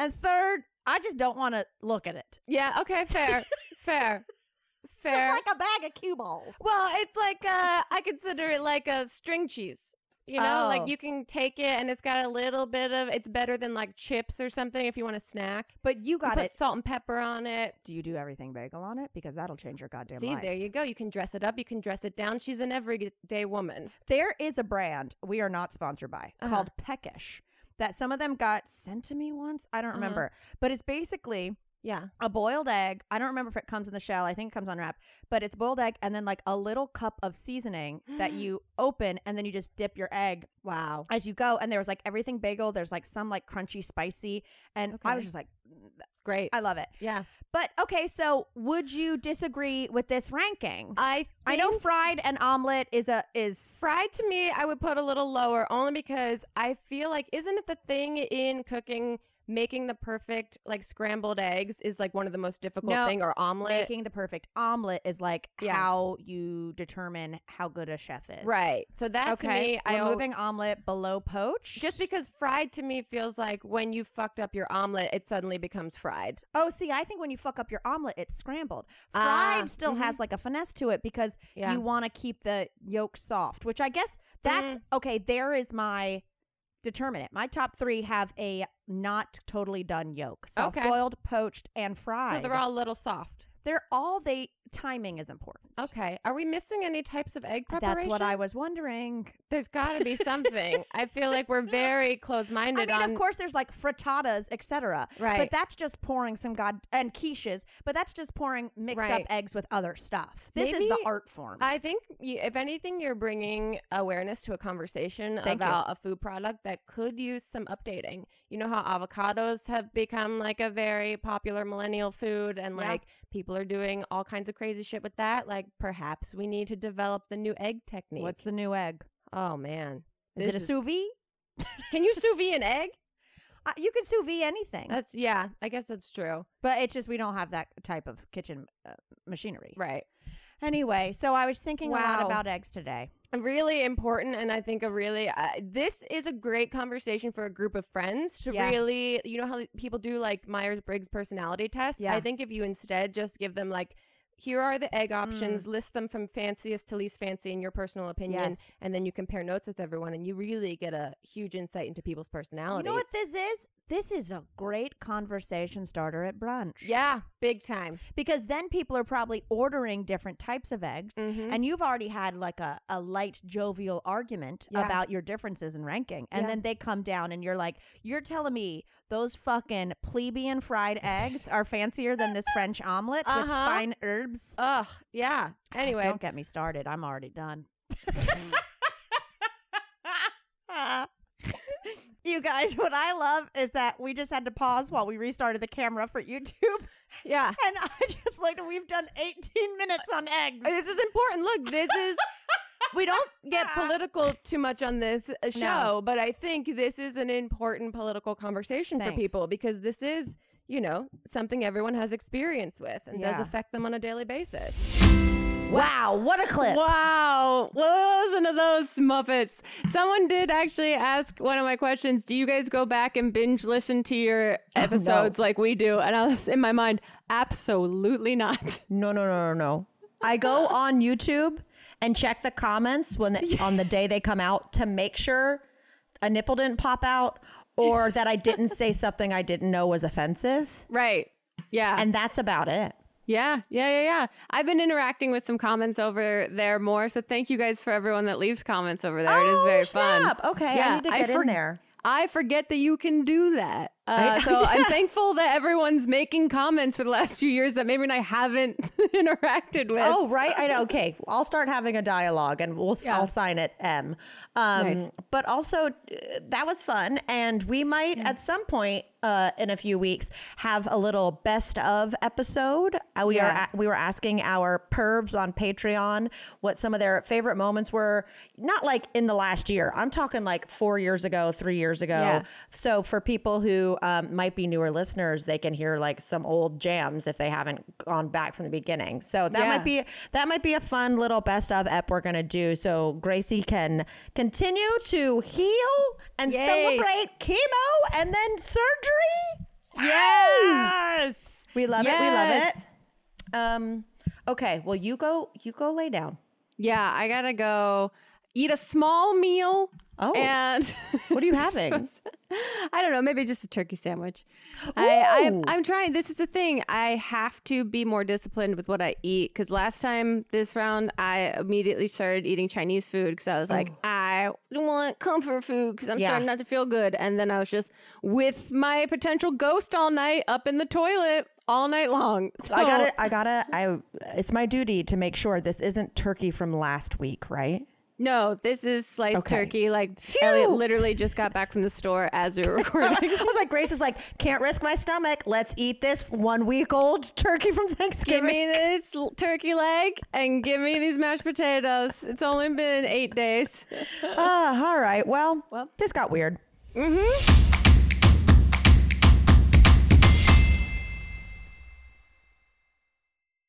And third, I just don't want to look at it. yeah. Okay, fair, fair, fair. It's like a bag of cue balls. Well, it's like uh, I consider it like a string cheese. You know, Oh. like you can take it and it's got a little bit of. It's better than like chips or something if you want to snack. But you You got put it. salt and pepper on it. Do you do everything bagel on it? Because that'll change your goddamn See, life. there you go. You can dress it up. You can dress it down. She's an everyday woman. There is a brand we are not sponsored by Uh-huh. called Peckish that some of them got sent to me once. I don't Uh-huh. remember. But it's basically Yeah. a boiled egg. I don't remember if it comes in the shell. I think it comes on wrap, but it's boiled egg and then like a little cup of seasoning that you open and then you just dip your egg Wow. as you go. And there was like everything bagel. There's like some like crunchy, spicy. And I was just like, Great. I love it. yeah. But okay, so would you disagree with this ranking? I I know fried and omelet is a is fried to me I would put a little lower only because I feel like isn't it the thing in cooking making the perfect like scrambled eggs is like one of the most difficult No, thing or omelet. making the perfect omelet is like Yeah. how you determine how good a chef is. Right. So that to Okay. me I We're al- moving omelet below poached. just because fried to me feels like when you fucked up your omelet it suddenly becomes fried. Oh, see, I think when you fuck up your omelet, it's scrambled. Ah, Fried still has like a finesse to it because Yeah. you want to keep the yolk soft, which I guess that's okay. There is my determinant. My top three have a not totally done yolk: soft Okay. boiled, poached, and fried. So they're all a little soft. they're all they timing is important. Okay. Are we missing any types of egg preparation? That's what I was wondering. There's got to be something. I feel like we're very close-minded I mean, on. of course, there's like frittatas, etc. Right. But that's just pouring some god and quiches. But that's just pouring mixed Right. up eggs with other stuff. This is the art form. I think, you, if anything, you're bringing awareness to a conversation Thank you. about a food product that could use some updating. You know how avocados have become like a very popular millennial food, and Yeah. like people are doing all kinds of crazy shit with that. Like perhaps we need to develop the new egg technique. What's the new egg? oh man, Is This it a sous vide? Can you sous vide an egg? Uh, you can sous vide anything, That's yeah. I guess that's true. but it's just we don't have that type of kitchen uh, machinery. Right. Anyway, so I was thinking a lot about eggs today. really important and i think a really uh, this is a great conversation for a group of friends to Yeah. really you know how people do like myers-briggs personality tests Yeah. i think if you instead just give them like here are the egg options mm. list them from fanciest to least fancy in your personal opinion Yes. and then you compare notes with everyone and you really get a huge insight into people's personalities. You know what this is? This is a great conversation starter at brunch. yeah big time Because then people are probably ordering different types of eggs, Mm-hmm. and you've already had like a, a light, jovial argument Yeah. about your differences in ranking. And Yeah. then they come down and you're like, You're telling me those fucking plebeian fried eggs are fancier than this French omelet with Uh-huh. fine herbs? ugh yeah anyway Don't get me started. I'm already done. you guys, what I love is that we just had to pause while we restarted the camera for YouTube. yeah And I just like we've done 18 minutes on eggs. This is important. Look, this is. We don't get political too much on this uh, show, but I think this is an important political conversation for people because this is, you know, something everyone has experience with and does affect them on a daily basis. Wow, what a clip. Wow. Listen to those Muppets. Someone did actually ask one of my questions Do you guys go back and binge listen to your oh, episodes like we do? And I was in my mind, absolutely not. No, no, no, no, no. I go on YouTube and check the comments when they, on the day they come out to make sure a nipple didn't pop out or that I didn't say something I didn't know was offensive. Right. Yeah. And that's about it. Yeah, yeah, yeah, yeah. I've been interacting with some comments over there more, so thank you guys for everyone that leaves comments over there. it is Oh, very snap. fun. Okay, I need to get in there. I forget that you can do that. Uh, so I'm thankful that everyone's making comments for the last few years that maybe I haven't interacted with. Oh, right. I know. Okay. I'll start having a dialogue and we'll, Yeah. I'll sign it M. Um, Nice. But also, uh, that was fun. And we might at some point uh, in a few weeks have a little best of episode. Uh, we, Yeah. are a- we were asking our pervs on Patreon what some of their favorite moments were, not like in the last year. I'm talking like four years ago, three years ago. Yeah. So for people who um, might be newer listeners, they can hear like some old jams if they haven't gone back from the beginning. So that Yeah. might be that might be a fun little best of ep we're gonna do. So Gracie can continue to heal and Yay. celebrate chemo and then surgery. yes. We love it. We love it. Um. Okay. Well, you go. You go lay down. Yeah, I gotta go eat a small meal. Oh. and What are you having? I don't know, maybe just a turkey sandwich. I, Ooh. I I'm trying. This is the thing. I have to be more disciplined with what I eat because last time this round I immediately started eating Chinese food because I was like, oh. I want comfort food because I'm Yeah. starting not to feel good, and then I was just with my potential ghost all night up in the toilet all night long. So I gotta. I gotta. I. It's my duty to make sure this isn't turkey from last week, right? No, this is sliced Okay. turkey. Like Phew. Elliot literally just got back from the store as we were recording. I was like, Grace is like, can't risk my stomach. Let's eat this one week old turkey from Thanksgiving. Give me this turkey leg and give me these mashed potatoes. It's only been eight days. Ah, all right. Well, Well. this got weird. Mm-hmm.